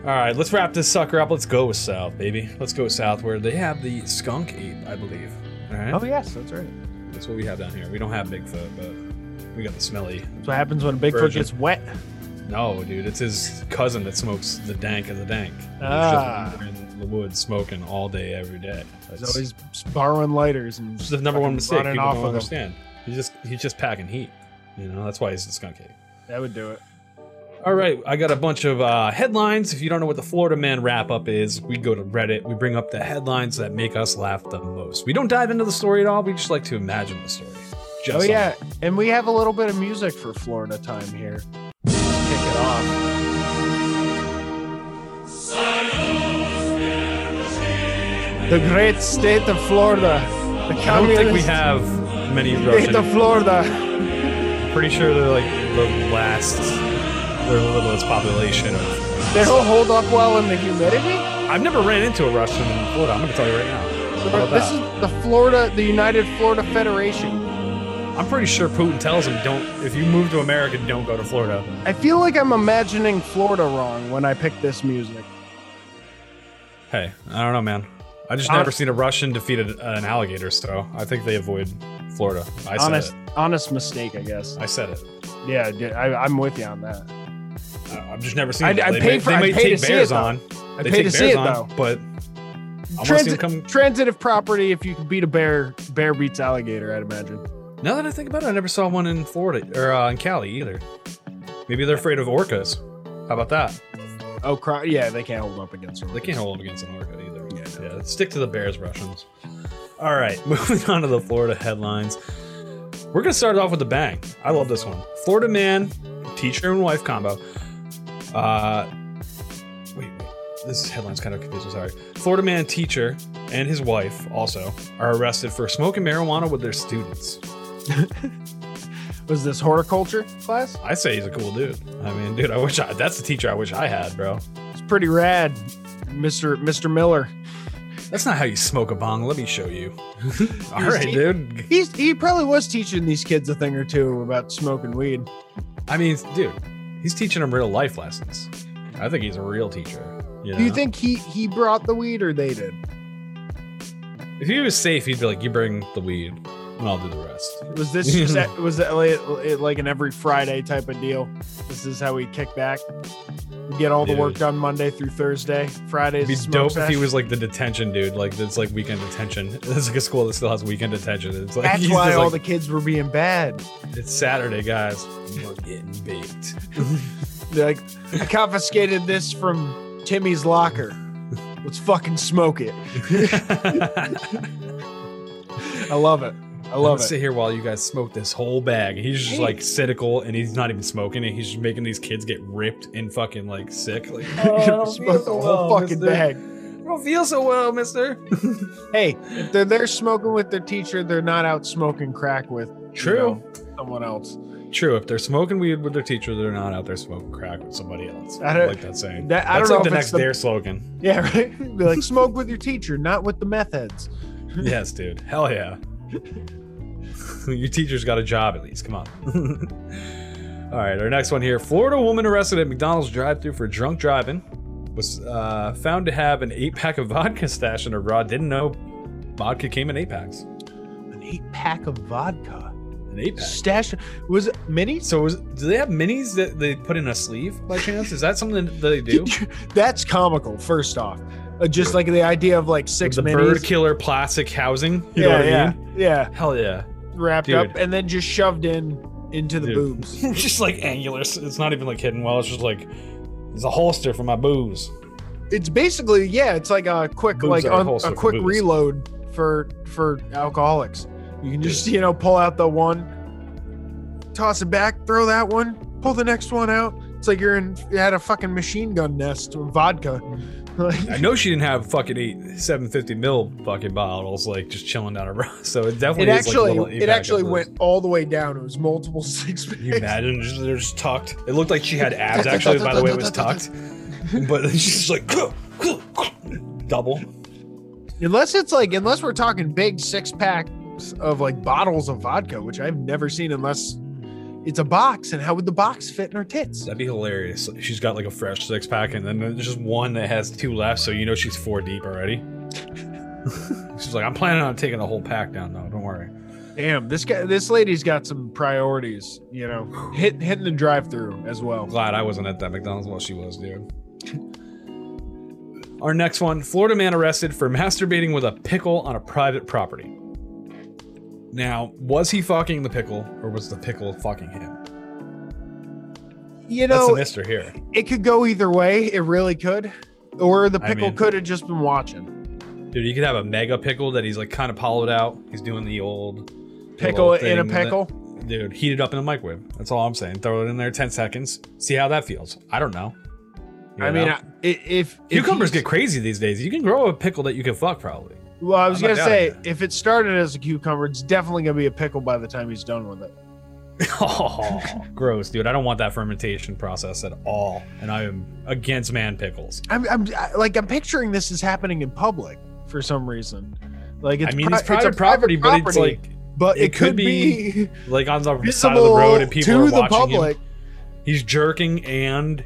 All right, let's wrap this sucker up. Let's go with south, baby. Let's go south where they have the skunk ape, I believe. All right. Oh yes, that's right. That's what we have down here. We don't have Bigfoot, but we got the smelly. That's what happens when a Bigfoot Version. gets wet. No, dude, it's his cousin that smokes the dank of the dank. He's just Ah. The woods smoking all day, every day. He's That's always borrowing lighters and it's the number one mistake. People off don't understand. He's just he's just packing heat. You know, that's why he's a skunk cake. That would do it. All right, I got a bunch of uh, headlines. If you don't know what the Florida Man wrap up is, we go to Reddit. We bring up the headlines that make us laugh the most. We don't dive into the story at all. We just like to imagine the story. Just oh yeah, and we have a little bit of music for Florida time here. Kick it off. The great state of Florida. The I don't think we have many state of Russian. Florida. Pretty sure they're like the last, they're the littlest population of. They don't hold up well in the humidity. I've never ran into a Russian in Florida. I'm going to tell you right now. This that? is the Florida, the United Florida Federation. I'm pretty sure Putin tells him don't. If you move to America, don't go to Florida. I feel like I'm imagining Florida wrong when I pick this music. Hey, I don't know, man. I just Hon- never seen a Russian defeat a- an alligator, so I think they avoid Florida. I said honest, it. honest mistake, I guess. I said it. Yeah, dude, I, I'm with you on that. I- I've just never seen. I'd- it. I'd they pay may, for- they I'd may pay take to see bears it, though. on. I they pay to see bears it on, though. but I want to see them Transit, come. transitive property. If you can beat a bear, bear beats alligator. I'd imagine. Now that I think about it, I never saw one in Florida or uh, in Cali either. Maybe they're afraid of orcas. How about that? Oh, cry, yeah, they can't hold up against them. They can't hold them against an orca either. Yeah. Stick to the Bears, Russians. All right, moving on to the Florida headlines. We're gonna start off with a bang. I love this one. Florida man, teacher and wife combo. Uh, wait, wait. This headline's kind of confusing. Sorry. Florida man, teacher, and his wife also are arrested for smoking marijuana with their students. Was this horticulture class? I say he's a cool dude. I mean, dude, I wish I, that's the teacher I wish I had, bro. It's pretty rad, Mister Mister Miller. That's not how you smoke a bong. Let me show you. All right, te- dude. He's he probably was teaching these kids a thing or two about smoking weed. I mean, dude, he's teaching them real life lessons. I think he's a real teacher. You know? Do you think he he brought the weed or they did? if he was safe, he'd be like, "You bring the weed, and I'll do the rest." Was this was that was that like, like an every Friday type of deal? This is how we kick back. Get all the work done Monday through Thursday. Fridays It'd be smoke dope if he was like the detention dude, like it's like weekend detention. It's like a school that still has weekend detention. It's like That's why all like, the kids were being bad. It's Saturday, guys. We're getting baked. Like, I confiscated this from Timmy's locker. Let's fucking smoke it. I love it. I I'm love gonna it. sit here while you guys smoke this whole bag. He's just Hey. like cynical, and he's not even smoking it. He's just making these kids get ripped and fucking like sick. Oh, like, Smoke the whole fucking bag. I don't feel so well, Mister. Hey, if they're there smoking with their teacher, they're not out smoking crack with you True. know, someone else. True. If they're smoking weed with their teacher, they're not out there smoking crack with somebody else. I I don't- like that saying. that- I That's don't like know the if it's next the- Dare slogan. Yeah, right. Be like, smoke with your teacher, not with the meth heads. yes, dude. Hell yeah. Your teacher's got a job at least. Come on. All right, our next one here. Florida woman arrested at McDonald's drive-through for drunk driving was uh, found to have an eight-pack of vodka stashed in her bra. Didn't know vodka came in eight packs. An eight pack of vodka. An eight-pack. Stash was it minis? So, was, do they have minis that they put in a sleeve by chance? Is that something that they do? That's comical. First off, uh, just like the idea of like six the minis. bird killer plastic housing. You yeah, know what yeah, I mean? yeah. Hell yeah. Wrapped Dude. up and then just shoved in into the Dude. boobs. just like angular. It's not even like hidden well. It's just like it's a holster for my booze. It's basically yeah. It's like a quick Boobs like are a a quick booze. reload for for alcoholics. You can just you know pull out the one, toss it back, throw that one, pull the next one out. It's like you're in at a fucking machine gun nest with vodka. Like, I know she didn't have fucking eight 750 mil fucking bottles like just chilling down her. So it it definitely actually like it actually went all the way down. It was multiple six packs. You imagine? Just, they're just tucked. It looked like she had abs. Actually, by the way, it was tucked. But she's just like double. Unless it's like, unless we're talking big six packs of like bottles of vodka, which I've never seen unless it's a box. And how would the box fit in her tits? That'd be hilarious. She's got like a fresh six pack, and then there's just one that has two left, so you know she's four deep already. she's like, I'm planning on taking the whole pack down, though. Don't worry. Damn, this guy, this lady's got some priorities. You know, hit hitting the drive-through as well. Glad I wasn't at that McDonald's while she was, dude. Our next one Florida man arrested for masturbating with a pickle on a private property. Now, was he fucking the pickle or was the pickle fucking him? You know, That's the mister here. it could go either way. It really could, or the I pickle mean- could have just been watching. Dude, you could have a mega pickle that he's like kind of hollowed out. He's doing the old Pickle in a thing that- pickle. Dude, heat it up in a microwave. That's all I'm saying. Throw it in there 10 seconds. See how that feels. I don't know. You I mean, know? I- i- if, if cucumbers get crazy these days. You can grow a pickle that you can fuck probably. Well, I was I'm gonna say doubting if it started as a cucumber, it's definitely gonna be a pickle by the time he's done with it. oh, gross, dude. I don't want that fermentation process at all. And I am against man pickles. I'm, I'm I- like I'm picturing this is happening in public for some reason. Like it's I mean, pri- it's private a property, but it's like but it it, could could be, like on the side of the road and people to are the watching public. him. He's jerking and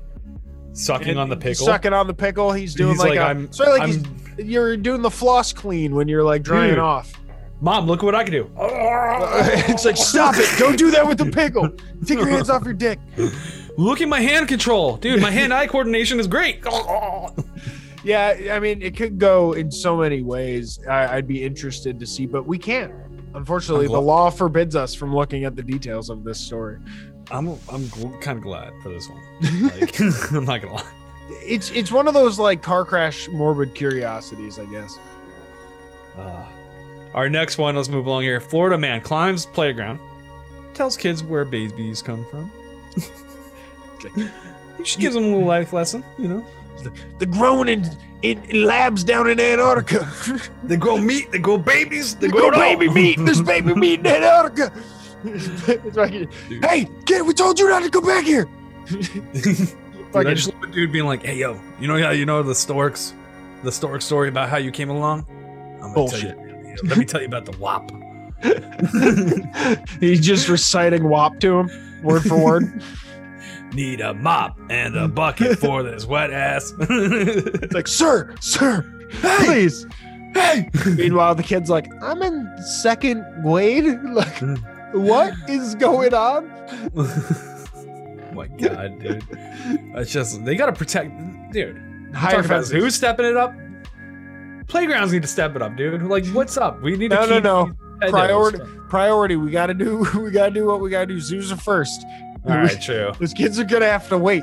sucking and on the pickle. Sucking on the pickle. He's doing He's like, like, a, I'm- sort of like I'm- he's, you're doing the floss clean when you're like drying Dude. off. Mom, look what I can do. it's like stop it! Don't do that with the pickle. Take your hands off your dick. Look at my hand control, dude. My hand-eye coordination is great. Yeah, I mean, it could go in so many ways. I, I'd be interested to see, but we can't. Unfortunately, the law forbids us from looking at the details of this story. I'm I'm gl- kind of glad for this one. Like, I'm not gonna lie. It's it's one of those like car crash morbid curiosities, I guess. Uh, our next one, let's move along here. Florida man climbs playground, tells kids where babies come from. he just gives them a little life lesson, you know. The grown in, in, in labs down in Antarctica. They grow meat, they grow babies, They grow baby meat. There's baby meat in Antarctica. It's like, hey, kid, we told you not to come back here. Dude, I just love a dude being like, "Hey, yo, you know how you know the storks, the stork story about how you came along? I'm gonna tell you. Let me tell you about the WAP. He's just reciting WAP to him, word for word. Need a mop and a bucket for this wet ass. It's like, sir, sir, please. hey, Meanwhile, the kid's like, I'm in second grade. Like, mm. what is going on? My god, dude. It's just they gotta protect, dude. Higher about fences. who's stepping it up. Playgrounds need to step it up, dude. Like, what's up? We need No, to no, keep no. Priority, priority. We gotta do. We gotta do what we gotta do. Zoos are first. All right, true. Those kids are gonna have to wait.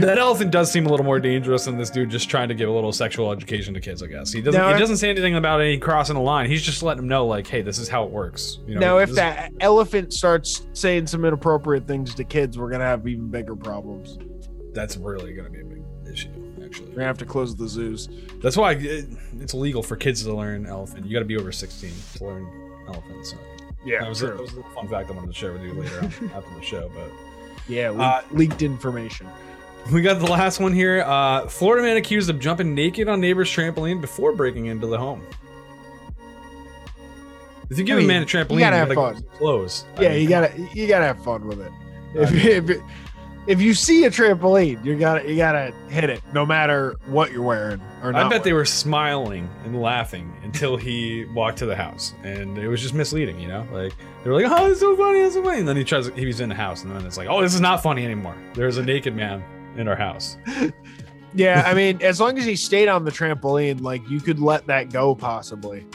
That elephant does seem a little more dangerous than this dude just trying to give a little sexual education to kids. I guess he doesn't. Now, he doesn't say anything about any crossing the line. He's just letting them know, like, hey, this is how it works. You know, now, if this- that elephant starts saying some inappropriate things to kids, we're gonna have even bigger problems. that's really gonna be a big issue. Actually, We're gonna have to close the zoos. that's why it, it's illegal for kids to learn elephant. You got to be over 16 to learn elephant. So Yeah, that was, a, that was a fun fact I wanted to share with you later on after the show. But yeah. leak- Uh, leaked information. We got the last one here. Uh, Florida man accused of jumping naked on neighbor's trampoline before breaking into the home. If you give I a mean, man a trampoline, you gotta have fun. clothes. I Yeah, mean, you gotta you gotta have fun with it. If if, if you see a trampoline, you gotta you gotta hit it, no matter what you're wearing or not. I bet they were smiling and laughing until he walked to the house, and it was just misleading, you know. Like they were like, "Oh, it's so funny, it's so funny," and then he tries. He was in the house, and then it's like, "Oh, this is not funny anymore." There's a naked man in our house. Yeah, I mean, as long as he stayed on the trampoline, like you could let that go possibly.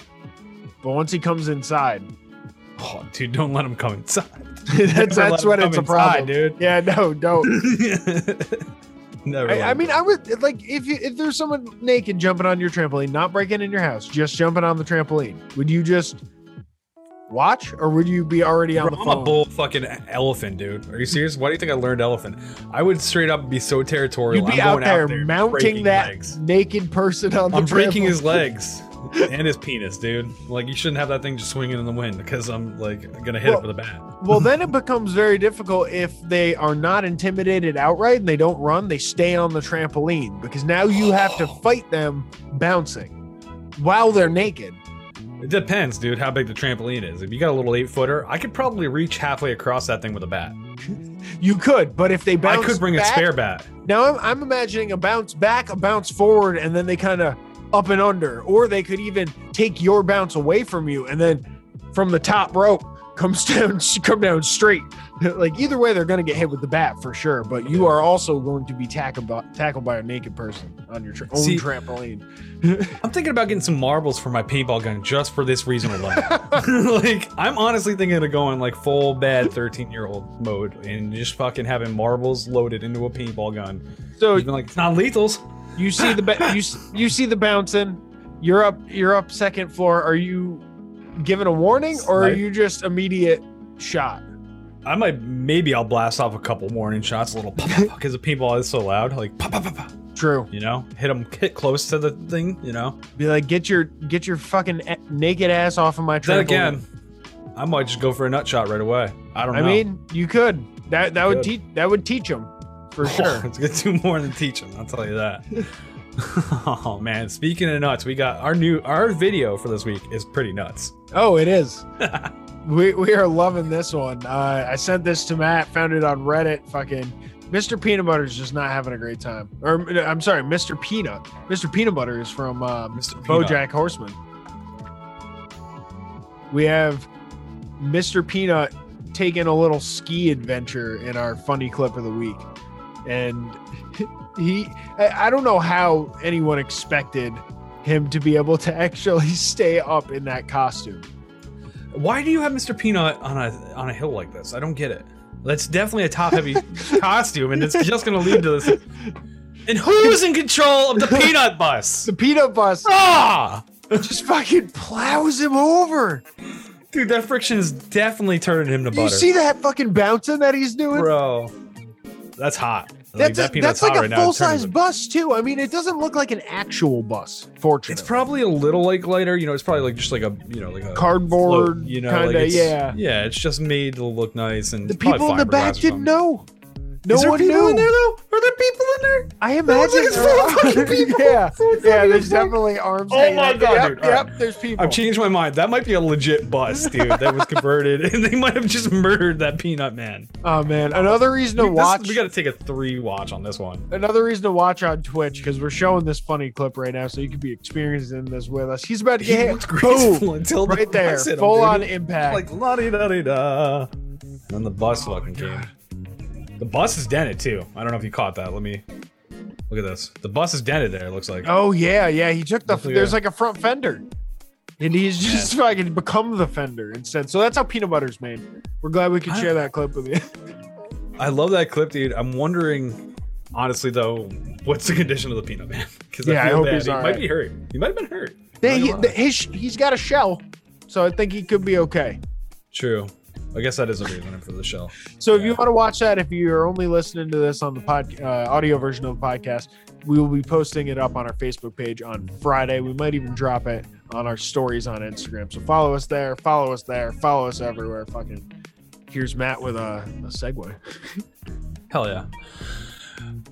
But once he comes inside, Oh, dude, don't let him come inside, that's that's let when it's a come inside, problem, dude. Yeah, no, don't. Never. I, I mean, I would like if you, if there's someone naked jumping on your trampoline, not breaking in your house, just jumping on the trampoline. Would you just watch, or would you be already on Bro, the I'm a bull fucking elephant, dude. Are you serious? Why do you think I learned elephant? I would straight up be so territorial. You'd be I'm out going there, breaking mounting that legs. naked person on the I'm breaking his legs and his penis, dude. Like you shouldn't have that thing just swinging in the wind because I'm like gonna hit Well- it with a bat. Well, then it becomes very difficult if they are not intimidated outright and they don't run, they stay on the trampoline because now you have to fight them bouncing while they're naked. It depends, dude, how big the trampoline is. If you got a little eight footer, I could probably reach halfway across that thing with a bat. You could, but if they bounce I could bring a spare bat. Now I'm, I'm imagining a bounce back, a bounce forward, and then they kind of up and under, or they could even take your bounce away from you and then from the top rope comes down come down straight. like either way, they're gonna get hit with the bat for sure. But you are also going to be tackled by, tackled by a naked person on your tra- own See- trampoline. I'm thinking about getting some marbles for my paintball gun just for this reason alone. like, I'm honestly thinking of going like full bad 13 year old mode and just fucking having marbles loaded into a paintball gun. So Even like it's not lethals. you see the ba- you you see the bouncing. You're up. You're up second floor. Are you given a warning or are you just immediate shot? I might maybe I'll blast off a couple warning shots, a little because the paintball is so loud. Like pop, pop, pop, pop, True. you know, hit them, hit close to the thing. You know. Be like, get your get your fucking eh, naked ass off of my trampoline. Then again, I might just go for a nut shot right away. I don't know. I know. mean, you could. That that would teach that would teach them for oh, sure. it's gonna do more than teach them. I'll tell you that. oh man! Speaking of nuts, we got our new our video for this week is pretty nuts. Oh, it is. we we are loving this one. Uh, I sent this to Matt. Found it on Reddit. Fucking Mr. Peanut Butter is just not having a great time. Or I'm sorry, Mr. Peanut. Mr. Peanut Butter is from uh, Mr. Peanut. BoJack Horseman. We have Mr. Peanut taking a little ski adventure in our funny clip of the week, and he I, don't know how anyone expected him to be able to actually stay up in that costume. Why do you have Mr. Peanut on a on a hill like this? I don't get it. That's definitely a top heavy costume, and it's just gonna lead to this. And who's in control of the peanut bus? The peanut bus Ah, just fucking plows him over. dude, that friction is definitely turning him to butter, You see that fucking bouncing that he's doing? bro. That's hot. Like, That's, that a, peanut's that's like a right full size bus too. I mean, it doesn't look like an actual bus. Fortunately, It's probably a little like lighter, you know. It's probably like just like a you know like a cardboard, float, you know, kinda, it's- yeah. yeah. It's just made to look nice and The people in the back didn't something. know. No Is there one people knew. in there though? Are there people in there? I imagine. like it's full of fucking people. yeah, Full yeah. There's people. definitely arms. Oh my. God, Yep, dude. Yep. right. There's people. I've changed my mind. That might be a legit bus, dude. That was converted, and they might have just murdered that peanut man. Oh man, another reason to Dude, this- watch. we got to take a three watch on this one. another reason to watch on Twitch because we're showing this funny clip right now, so you can be experiencing this with us. He's about to get hit. looked graceful Boom! until the right there, bus hit him, full on impact. like la di da di da. Then the bus fucking came. The bus is dented too. I don't know if you caught that. Let me look at this. The bus is dented there. It looks like. oh yeah, yeah. He took the. Definitely, There's yeah. like a front fender, and he's just fucking become the fender instead. So that's how peanut butter's made. We're glad we could I- share that clip with you. I love that clip, dude. I'm wondering, honestly though, what's the condition of the peanut man? Because Yeah, I feel hope bad. he's he might right. be hurt. He might have been hurt. They, he, the, his, he's got a shell, so I think he could be okay. True. I guess that is a reason for the show. So if you want to watch that, if you're only listening to this on the pod, uh, audio version of the podcast, we will be posting it up on our Facebook page on Friday. We might even drop it on our stories on Instagram. So follow us there, follow us there, follow us everywhere. Fucking here's Matt with a, a segue. Hell yeah.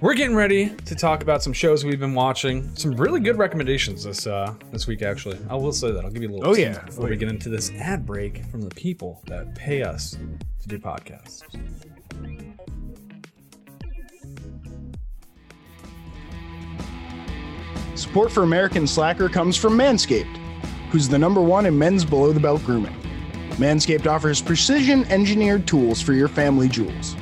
We're getting ready to talk about some shows we've been watching. Some really good recommendations this uh this week actually. I will say that. I'll give you a little Oh, tease yeah. before Oh, we get into this ad break from the people that pay us to do podcasts. Support for American Slacker comes from Manscaped, who's the number one in men's below the belt grooming. Manscaped offers precision engineered tools for your family jewels.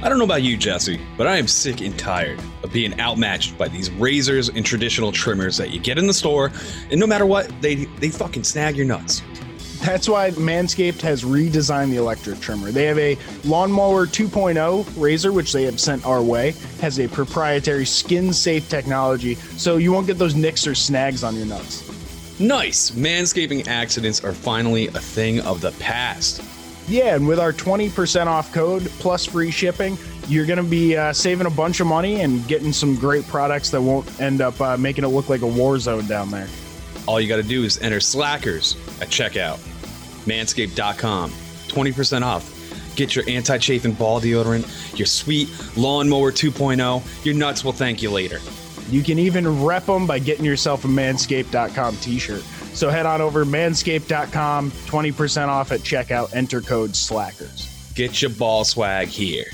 I don't know about you, Jesse, but I am sick and tired of being outmatched by these razors and traditional trimmers that you get in the store, and no matter what, they they fucking snag your nuts. That's why Manscaped has redesigned the electric trimmer. They have a Lawnmower 2.0 razor, which they have sent our way, has a proprietary skin safe technology, so you won't get those nicks or snags on your nuts. Nice! Manscaping accidents are finally a thing of the past. Yeah, and with our 20% off code plus free shipping, you're going to be uh, saving a bunch of money and getting some great products that won't end up uh, making it look like a war zone down there. All you gotta do is enter Slackers at checkout. Manscaped.com. 20% off. Get your anti chafing ball deodorant, your sweet lawnmower 2.0. Your nuts will thank you later. You can even rep them by getting yourself a manscaped.com t shirt. So head on over manscaped.com, 20% off at checkout, enter code SLACKERS. Get your ball swag here.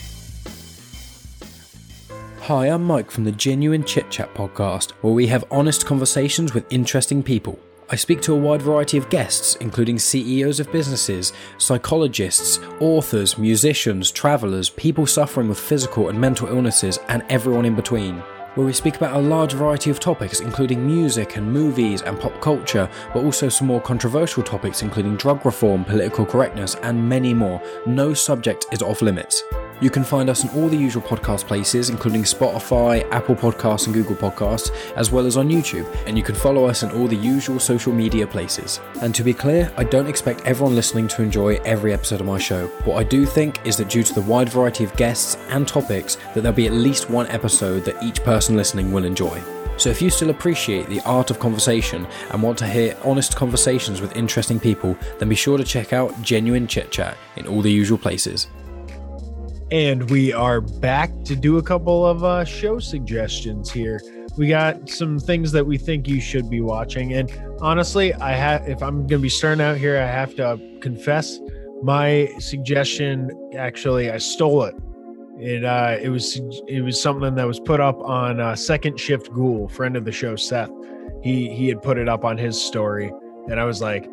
Hi, I'm Mike from the Genuine Chit Chat podcast, where we have honest conversations with interesting people. I speak to a wide variety of guests, including CEOs of businesses, psychologists, authors, musicians, travellers, people suffering with physical and mental illnesses, and everyone in between. Where we speak about a large variety of topics, including music and movies and pop culture, but also some more controversial topics, including drug reform, political correctness, and many more. No subject is off limits. You can find us on all the usual podcast places, including Spotify, Apple Podcasts, and Google Podcasts, as well as on YouTube, and you can follow us in all the usual social media places. And to be clear, I don't expect everyone listening to enjoy every episode of my show. What I do think is that due to the wide variety of guests and topics, that there'll be at least one episode that each person listening will enjoy. So if you still appreciate the art of conversation and want to hear honest conversations with interesting people, then be sure to check out Genuine Chit Chat in all the usual places. And we are back to do a couple of uh, show suggestions here. We got some things that we think you should be watching. And honestly, I have if I'm gonna be starting out here, I have to confess my suggestion actually I stole it. It uh it was it was something that was put up on uh, Second Shift Ghoul, friend of the show Seth. He he had put it up on his story, and I was like,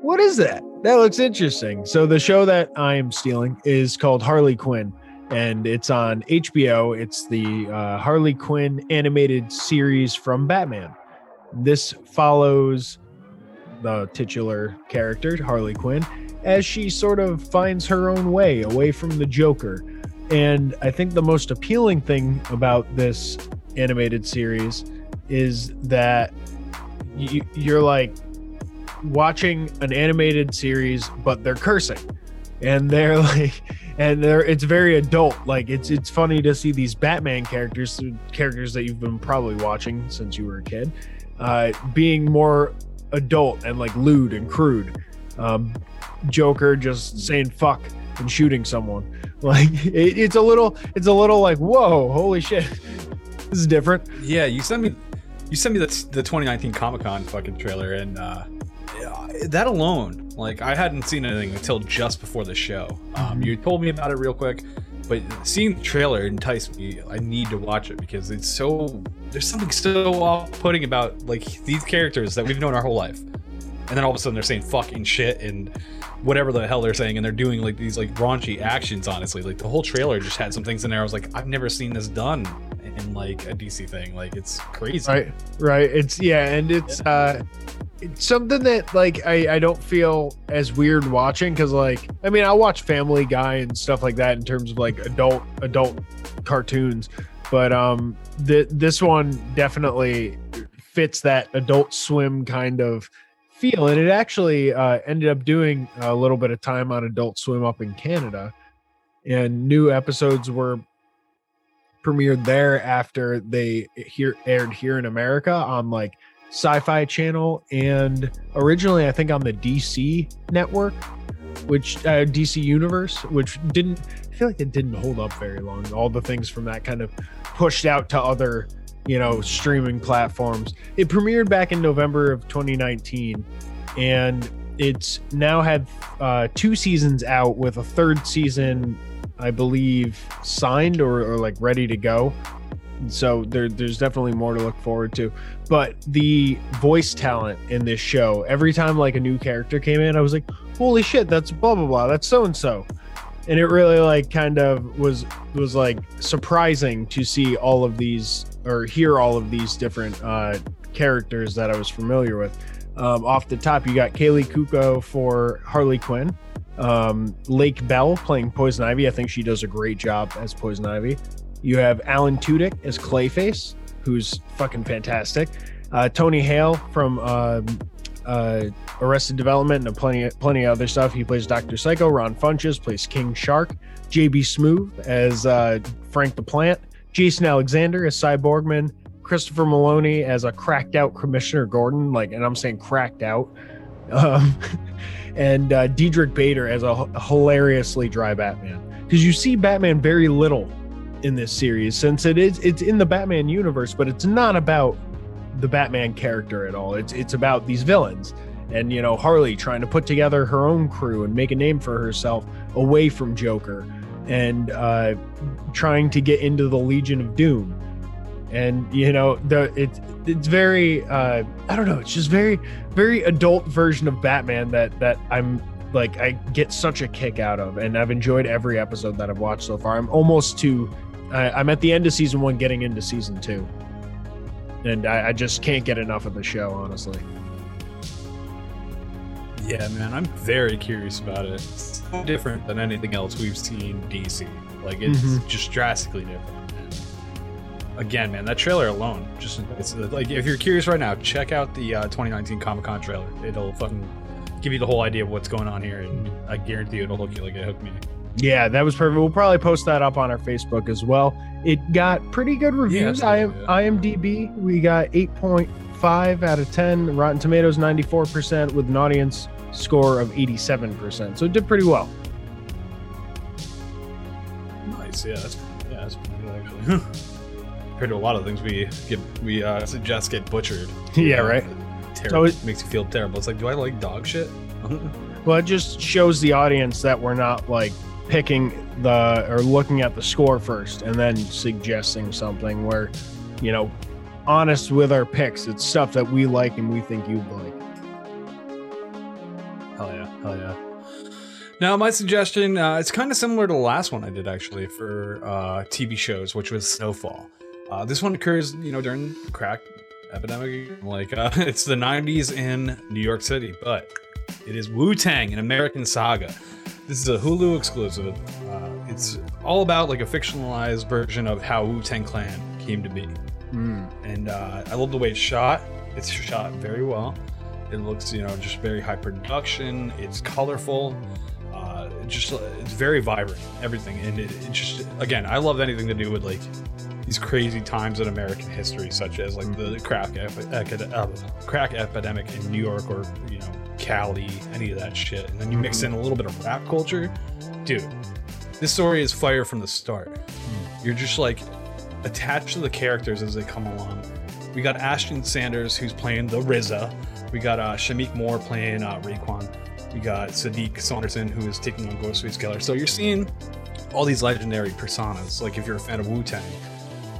"What is that? That looks interesting." So the show that I am stealing is called Harley Quinn, and it's on HBO. It's the uh, Harley Quinn animated series from Batman. This follows the titular character Harley Quinn as she sort of finds her own way away from the Joker. And I think the most appealing thing about this animated series is that you, you're like watching an animated series, but they're cursing, and they're like, and they're it's very adult. Like it's it's funny to see these Batman characters, characters that you've been probably watching since you were a kid, uh, being more adult and like lewd and crude. Um, Joker just saying fuck and shooting someone. Like it, it's a little, it's a little like whoa, holy shit, this is different. Yeah, you sent me, you sent me the, the 2019 Comic Con fucking trailer, and uh, that alone, like I hadn't seen anything until just before the show. Um, you told me about it real quick, but seeing the trailer enticed me. I need to watch it because it's so there's something so off-putting about like these characters that we've known our whole life, and then all of a sudden they're saying fucking shit and whatever the hell they're saying, and they're doing like these like raunchy actions. Honestly, like the whole trailer just had some things in there. I was like, I've never seen this done in like a DC thing. Like it's crazy. Right, right. It's yeah, and it's uh, something that like I I don't feel as weird watching because like I mean I watch Family Guy and stuff like that in terms of like adult adult cartoons, but um, th- this one definitely fits that Adult Swim kind of feel, and it actually uh, ended up doing a little bit of time on Adult Swim up in Canada, and new episodes were premiered there after they here aired here in America on like Sci-Fi Channel and originally I think on the DC network, which uh, DC Universe, which didn't I feel like it didn't hold up very long. All the things from that kind of pushed out to other, you know, streaming platforms. It premiered back in November of 2019 and it's now had uh, two seasons out with a third season I believe, signed or, or like ready to go. So there, there's definitely more to look forward to. But the voice talent in this show, every time like a new character came in, I was like, holy shit, that's blah blah blah, that's so and so. And it really like kind of was was like surprising to see all of these or hear all of these different uh, characters that I was familiar with. Um, off the top, you got Kaley Cuoco for Harley Quinn um, Lake Bell playing Poison Ivy. I think she does a great job as Poison Ivy. You have Alan Tudyk as Clayface, who's fucking fantastic. Uh, Tony Hale from uh, uh, Arrested Development and plenty plenty of other stuff. He plays Doctor Psycho. Ron Funches plays King Shark. JB Smoove as uh, Frank the Plant. Jason Alexander as Sy Borgman. Christopher Meloni as a cracked out Commissioner Gordon. Like, and I'm saying cracked out. Um, and uh, Diedrich Bader as a hilariously dry Batman because you see Batman very little in this series since it is it's in the Batman universe, but it's not about the Batman character at all. It's it's about these villains and you know Harley trying to put together her own crew and make a name for herself away from Joker and uh, trying to get into the Legion of Doom. and you know the it's it's very uh i don't know it's just very very adult version of batman that that i'm like i get such a kick out of and i've enjoyed every episode that i've watched so far i'm almost to I, i'm at the end of season one getting into season two and I, I just can't get enough of the show honestly Yeah, man, I'm very curious about it. It's so different than anything else we've seen DC. Like it's Mhm. just drastically different. And again, man, that trailer alone, just it's like if you're curious right now, check out the uh, 2019 Comic Con trailer. It'll fucking give you the whole idea of what's going on here, and I guarantee you it'll hook you like it hooked me. Yeah that was perfect we'll probably post that up on our facebook as well it got pretty good reviews I, absolutely, imdb we got 8.5 out of 10 rotten tomatoes 94% with an audience score of 87% so it did pretty well Nice, yeah, that's yeah, that's pretty good actually. Compared to a lot of things we get, we uh, suggest get butchered. Yeah, Uh, right. Terrible. So it- makes you feel terrible. It's like, do I like dog shit? well it just shows the audience that we're not like picking the or looking at the score first and then suggesting something where you know honest with our picks it's stuff that we like and we think you'd like Hell yeah, hell yeah. Now, my suggestion, uh, it's kind of similar to the last one I did actually for uh, TV shows, which was Snowfall. Uh, this one occurs, you know, during crack epidemic. Like, uh, it's the 90s in New York City, but it is Wu Tang, an American saga. This is a Hulu exclusive. Uh, it's all about like a fictionalized version of how Wu Tang Clan came to be. And uh, I love the way it's shot. It's shot very well. It looks, you know, just very high production. It's colorful. Uh, it just it's very vibrant. Everything, and it, it just again, I love anything to do with like these crazy times in American history, such as like the crack epi- epi- uh, crack epidemic in New York or you know Cali, any of that shit. And then you mix in a little bit of rap culture, dude. This story is fire from the start. You're just like attached to the characters as they come along. We got Ashton Sanders who's playing the RZA. We got uh, Shameik Moore playing uh, Raekwon. We got Siddiq Saunderson who is taking on Ghostface Killah. So you're seeing all these legendary personas. Like if you're a fan of Wu Tang,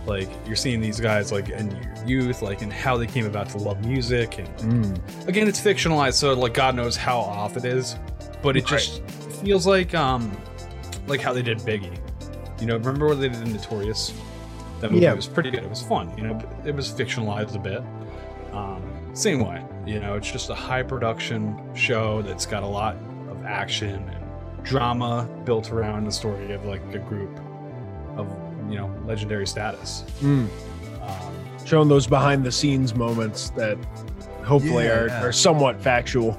like you're seeing these guys like in your youth, like and how they came about to love music. And again, it's fictionalized, so like God knows how off it is, but it just feels like um like how they did Biggie. You know, remember what they did in Notorious? That movie Yeah. was pretty good. It was fun. You know, it was fictionalized a bit. Um, same way. You know, it's just a high production show that's got a lot of action and drama built around the story of like a group of you know legendary status. Mm. Um, showing those behind the scenes moments that hopefully Yeah, are, yeah. are somewhat factual.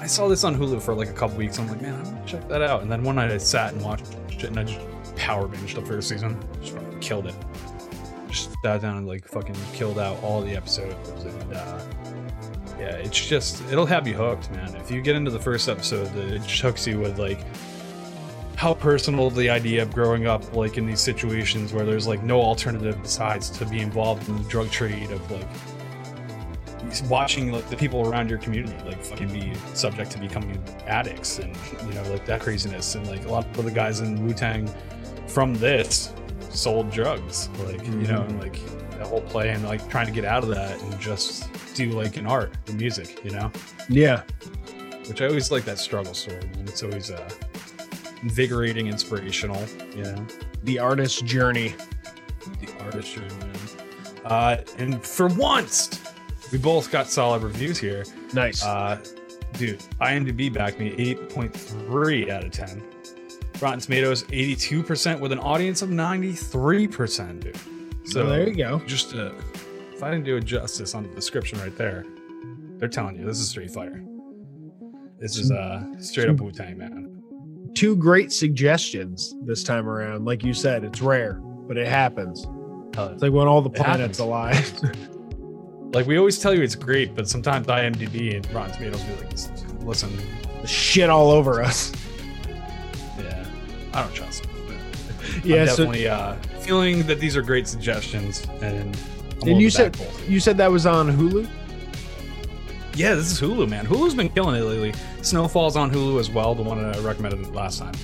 I saw this on Hulu for like a couple weeks. I'm like, man, I'm gonna check that out. And then one night I sat and watched it, and I just power binged the first season. Just fucking killed it. Just sat down and like fucking killed out all the episodes. And uh, yeah, it's just it'll have you hooked, man. If you get into the first episode, it just hooks you with like how personal the idea of growing up like in these situations where there's like no alternative besides to be involved in the drug trade of like watching like the people around your community like fucking be subject to becoming addicts and you know like that craziness. And like a lot of the guys in Wu-Tang from this sold drugs like you know and like that whole play and like trying to get out of that and just do like an art the music you know? Yeah. which I always like that struggle story and it's always uh invigorating inspirational Yeah. The artist's journey. the artistry, man. Uh, and for once, we both got solid reviews here. Nice. Uh, dude, IMDb backed me 8.3 out of 10. Rotten Tomatoes 82% with an audience of 93%, dude. So Well, there you go. Just uh, if I didn't do it justice on the description right there, they're telling you this is Street Fighter. This is uh straight up Wu Tang, man. Two great suggestions this time around. Like you said, it's rare, but it happens. It's like when all the planets align. Like we always tell you it's great, but sometimes IMDb and Rotten Tomatoes be like, listen, the Shit all over us. Yeah, I don't trust them. Yeah, I'm so- definitely uh, feeling that these are great suggestions, and I'm And you said you said that was on Hulu? Yeah, this is Hulu, man. Hulu's been killing it lately. Snowfall's on Hulu as well, the one I recommended last time.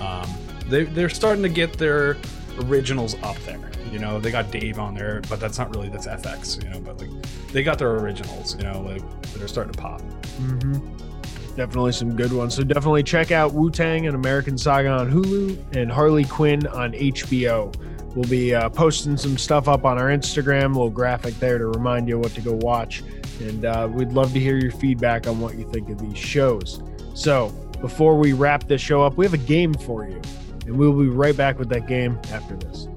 Um, they they're starting to get their originals up there. You know, they got Dave on there, but that's not really that's FX. You know, but like they got their originals. You know, like that are starting to pop. Mm-hmm. Definitely some good ones. So definitely check out Wu Tang and American Saga on Hulu and Harley Quinn on HBO. We'll be uh, posting some stuff up on our Instagram, a little graphic there to remind you what to go watch. And uh, we'd love to hear your feedback on what you think of these shows. So before we wrap this show up, we have a game for you. And we'll be right back with that game after this.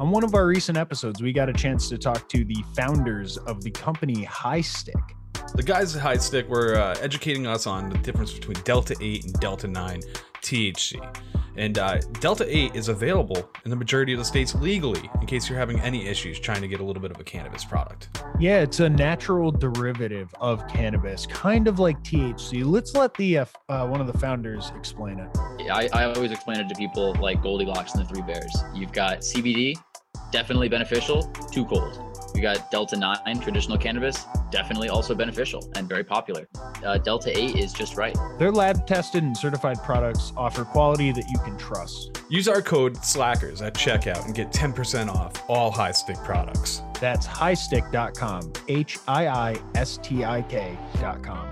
On one of our recent episodes, we got a chance to talk to the founders of the company High Stick. The guys at High Stick were uh, educating us on the difference between Delta 8 and Delta 9 THC. And uh, Delta 8 is available in the majority of the states legally in case you're having any issues trying to get a little bit of a cannabis product. Yeah, it's a natural derivative of cannabis, kind of like THC. Let's let the uh, uh, one of the founders explain it. I, I always explain it to people like Goldilocks and the Three Bears. You've got CBD, definitely beneficial, too cold. We got Delta 9, traditional cannabis, definitely also beneficial and very popular. Uh, Delta 8 is just right. Their lab tested and certified products offer quality that you can trust. Use our code SLACKERS at checkout and get 10% off all High Stick products. That's highstick.com, H I I S T I K.com.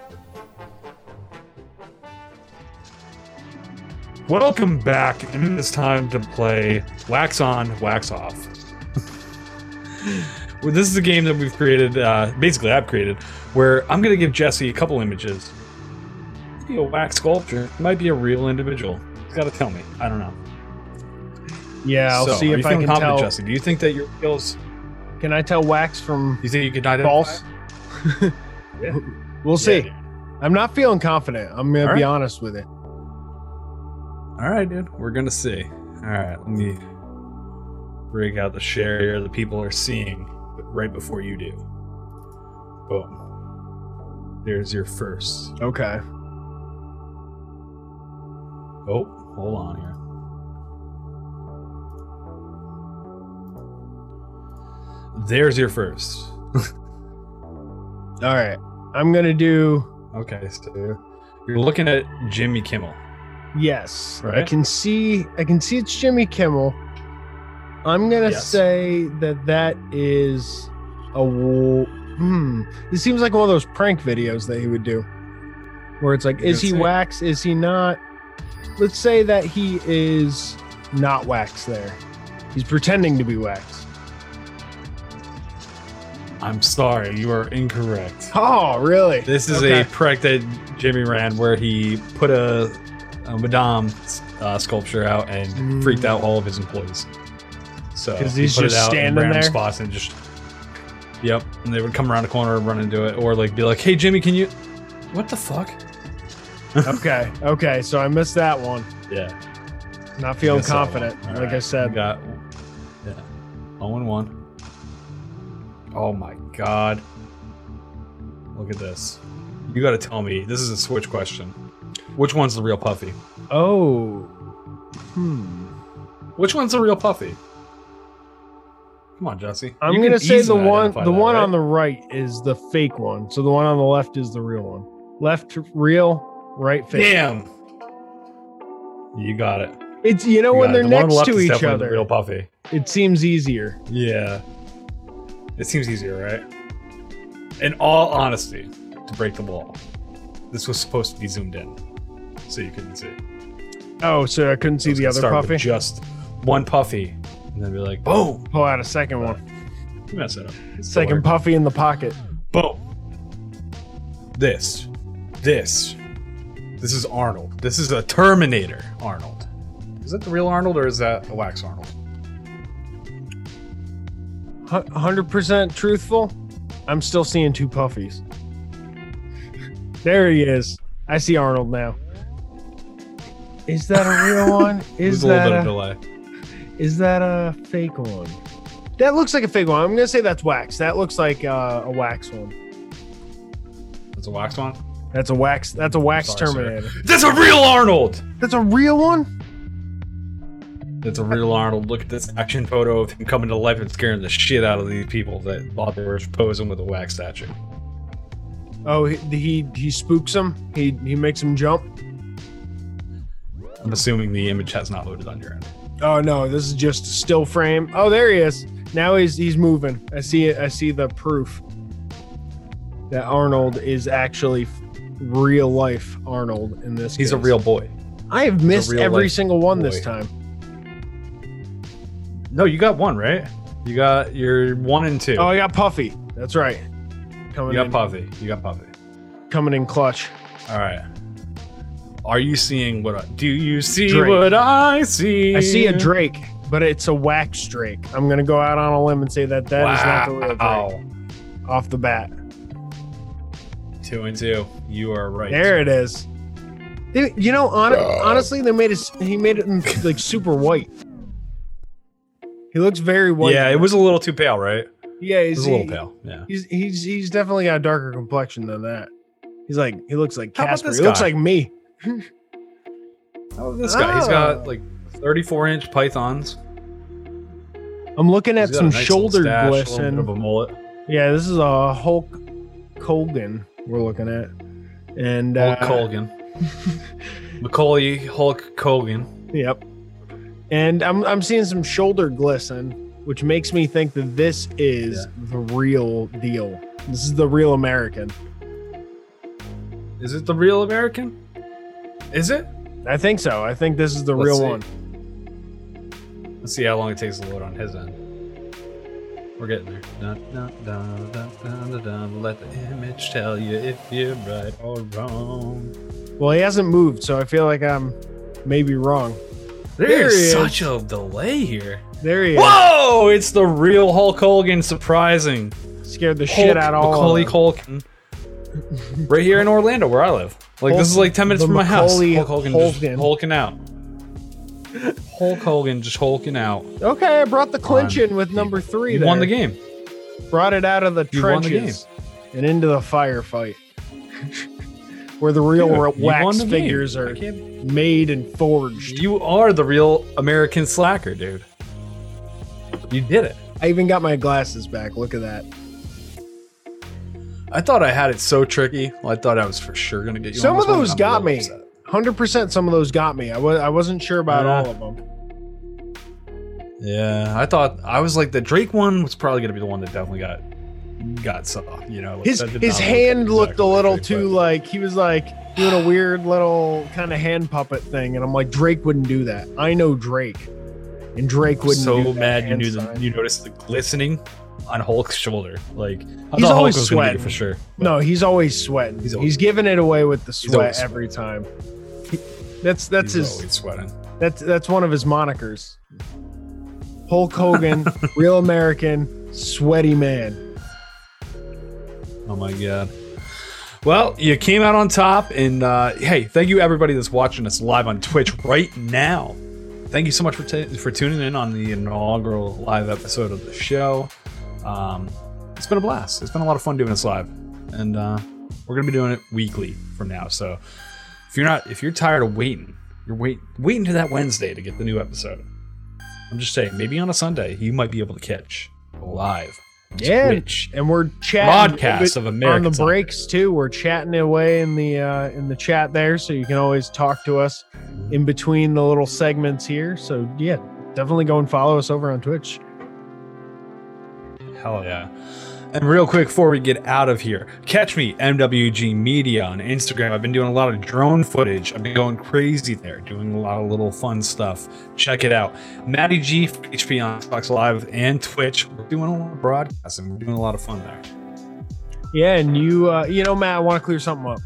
Welcome back, and it is time to play Wax On, Wax Off. well, this is a game that we've created, uh, basically, I've created, where I'm going to give Jesse a couple images. It be a wax sculpture, it might be a real individual. He's got to tell me. I don't know. Yeah, I'll So, see if I can tell. Jesse? Do you think that your skills? Can I tell wax from You think you could identify? false? Yeah. We'll see. dude. I'm not feeling confident. I'm going to All be right. honest with it. All right, dude. We're gonna see. All right, let me break out the share here. The people are seeing right before you do. Boom. There's your first. Okay. Oh, hold on here. There's your first. All right. I'm going to do Okay, so you're looking at Jimmy Kimmel. Yes. I can see I can see it's Jimmy Kimmel. I'm going to Yes. say that that is a hmm. It seems like one of those prank videos that he would do. Where it's like You're is he wax? Is he not? Let's say that he is not wax there. He's pretending to be wax. I'm sorry, you are incorrect. Oh, really? This is Okay. a prank that Jimmy ran where he put a, a Madame uh, sculpture out and Mm. freaked out all of his employees. So 'Cause he he's put just out standing random there? spots and just yep, and they would come around the corner and run into it, or like be like, "Hey, Jimmy, can you? What the fuck?" okay. Okay. So I missed that one. Yeah, Not feeling Missed that one. confident. Like I said. we got yeah, zero and one. Oh my god! Look at this. You got to tell me. This is a switch question. Which one's the real Puffy? Oh. Hmm. Which one's the real Puffy? Come on, Jesse. I'm gonna say the one the that, one right? on the right is the fake one. So the one on the left is the real one. Left real, right fake. Damn. You got it. It's you know You when they're. The one on the next to each definitely the other, real Puffy. it seems easier. Yeah. It seems easier, right? In all honesty, to break the wall, this was supposed to be zoomed in, so you couldn't see. Oh, so I couldn't see was the other puffy. Just one puffy, and then be like, boom. Pull out a second one. You mess it up. It's Second puffy in the pocket. Boom. This. This. This is Arnold. This is a Terminator Arnold. Is that the real Arnold or is that a wax Arnold? Hundred percent truthful. I'm still seeing two puffies. There he is. I see Arnold now. Is that a real one? Is There's a little that bit of a, delay. is that a fake one? That looks like a fake one. I'm gonna say that's wax. That looks like uh, a wax one. That's a wax one. That's a wax. That's a wax Sorry, sir. Terminator. That's a real Arnold. That's a real one. That's a real Arnold. Look at this action photo of him coming to life and scaring the shit out of these people that thought they were posing with a wax statue. Oh, he he, he spooks them. He he makes them jump. I'm assuming the image has not loaded on your end. Oh no, this is just still frame. Oh, there he is. Now he's he's moving. I see it. I see the proof that Arnold is actually real life Arnold in this. He's a real boy. I have missed every single one this time. No, you got one right. You got your one and two. Oh, I got Puffy. That's right. Coming you got in, Puffy. You got Puffy. coming in clutch. All right. Are you seeing what? I, do you see Drake. what I see? I see a Drake, but it's a wax Drake. I'm gonna go out on a limb and say that that is not the real Drake Wow. off the bat. Two and two. You are right. There it is. They- you know, hon- honestly, they made it. He made it like super white. He looks very white. Yeah, it was a little too pale, right? Yeah, he's was a little pale. Yeah. He's he's he's definitely got a darker complexion than that. He's like he looks like How Casper. this He looks like me. How about this guy? He's got Oh. like 34 inch pythons. I'm looking He's at got a some nice little shoulder stash, a little bit glisten. of a mullet. Yeah, this is a Hulk Hogan we're looking at, and uh, Hulk Hogan. Macaulay Hulk Hogan. Yep. And I'm I'm seeing some shoulder glisten, which makes me think that this is the real deal. This is the real American. Is it the real American? Is it? I think so. I think this is the Let's real see. one. Let's see how long it takes to load on his end. We're getting there. Dun, dun, dun, dun, dun, dun, dun. Let the image tell you if you're right or wrong. Well, he hasn't moved, so I feel like I'm maybe wrong. There There's is. such a delay here. There he is. Whoa! It's the real Hulk Hogan. Surprising. Scared the shit out of all Macaulay of them. Right here in Orlando, where I live. Like this is like ten minutes from my house. Macaulay Hulk Hogan Culkin. just hulking out. Hulk Hogan just hulking out. Okay, I brought the clinch in with number three. You there. won the game. Brought it out of the You won the trenches and into the firefight, where the real Dude, ra- you won wax the game. figures I are made and forged. You are the real American slacker, dude. You did it. I even got my glasses back. Look at that. I thought I had it so tricky. I thought I was for sure gonna get you. Some of those got me. Hundred percent. Some of those got me. I was I wasn't sure about Yeah. all of them. Yeah, I thought I was like the Drake one was probably gonna be the one that definitely got got soft. You know, like, His his look hand looked a little Drake, too like he was like doing a weird little kind of hand puppet thing, and I'm like Drake wouldn't do that. I know Drake, and Drake but wouldn't. so do that mad you knew the you noticed the glistening on Hulk's shoulder. Like He's thought always Hulk was gonna get sweating for sure. No, he's always sweating. He's He's, giving it away with the sweat always every time. He- that's that's He's his. always sweating. That's that's one of his monikers. Hulk Hogan, real American, sweaty man. Oh my god. Well, you came out on top, and uh, hey, thank you everybody that's watching us live on Twitch right now. Thank you so much for t- for tuning in on the inaugural live episode of the show. Um, it's been a blast. It's been a lot of fun doing this live, and uh, we're gonna be doing it weekly from now. So if you're not, if you're tired of waiting, you're wait waiting to that Wednesday to get the new episode. I'm just saying, maybe on a Sunday you might be able to catch live. Yeah, Twitch. and we're chatting Broadcast of on American the Soccer. breaks too. We're chatting away in the uh, in the chat there, so you can always talk to us in between the little segments here. So yeah, definitely go and follow us over on Twitch. Hell yeah. And real quick before we get out of here, catch me, MWG Media on Instagram. I've been doing a lot of drone footage. I've been going crazy there, doing a lot of little fun stuff. Check it out. Matty G for HP on Xbox Live and Twitch. We're doing a lot of broadcasting. We're doing a lot of fun there. Yeah, and you uh, you know, Matt, I want to clear something up.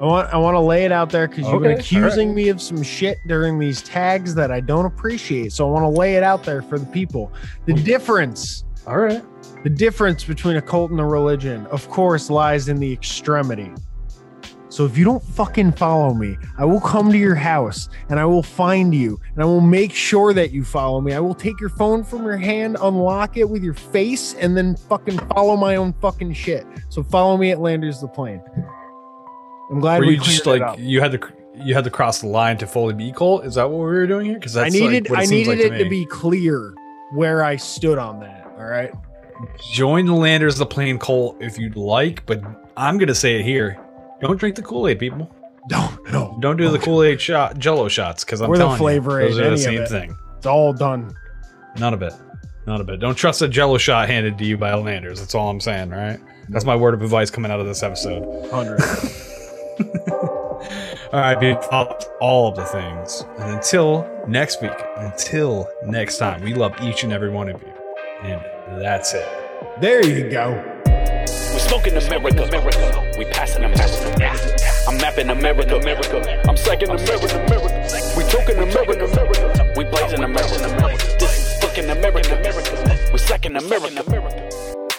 I want I want to lay it out there because you've been Okay, accusing me of some shit during these tags that I don't appreciate. So I want to lay it out there for the people. The difference. All right. The difference between a cult and a religion, of course, lies in the extremity. So if you don't fucking follow me, I will come to your house and I will find you and I will make sure that you follow me. I will take your phone from your hand, unlock it with your face, and then fucking follow my own fucking shit. So follow me at Landers the Plane. I'm glad Were we you just like up. you had to you had to cross the line to fully be cult. Is that what we were doing here? Because I needed like what it I needed like it to me. be clear where I stood on that. All right. Join the Landers the Plane Colt if you'd like, but I'm gonna say it here. Don't drink the Kool Aid, people. Don't no. Don't do the Kool Aid shot Jello shots because I'm the telling flavor you, those are the same thing. It's all done. None of it. None of it. Don't trust a Jello shot handed to you by Landers. That's all I'm saying. right? That's my word of advice coming out of this episode. Hundred. All right, dude. All of the things. And until next week, until next time, we love each and every one of you. And that's it. There you go. We're smoking America, America. We passing America. I'm mapping America, America. I'm second America, America. We talking America, America. We blazing America, America. This is fucking America, America. We second America, America.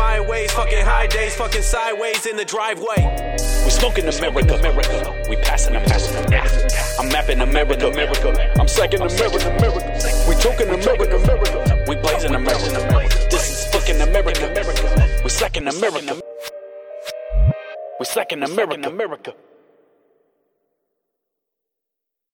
My ways, fucking high days, fucking sideways in the driveway. We smoking America, America. We passing America. I'm mapping America, America. I'm second America, America. We talking America, America. We blazing America, America. This is fucking America, America. We second America. We second America, America.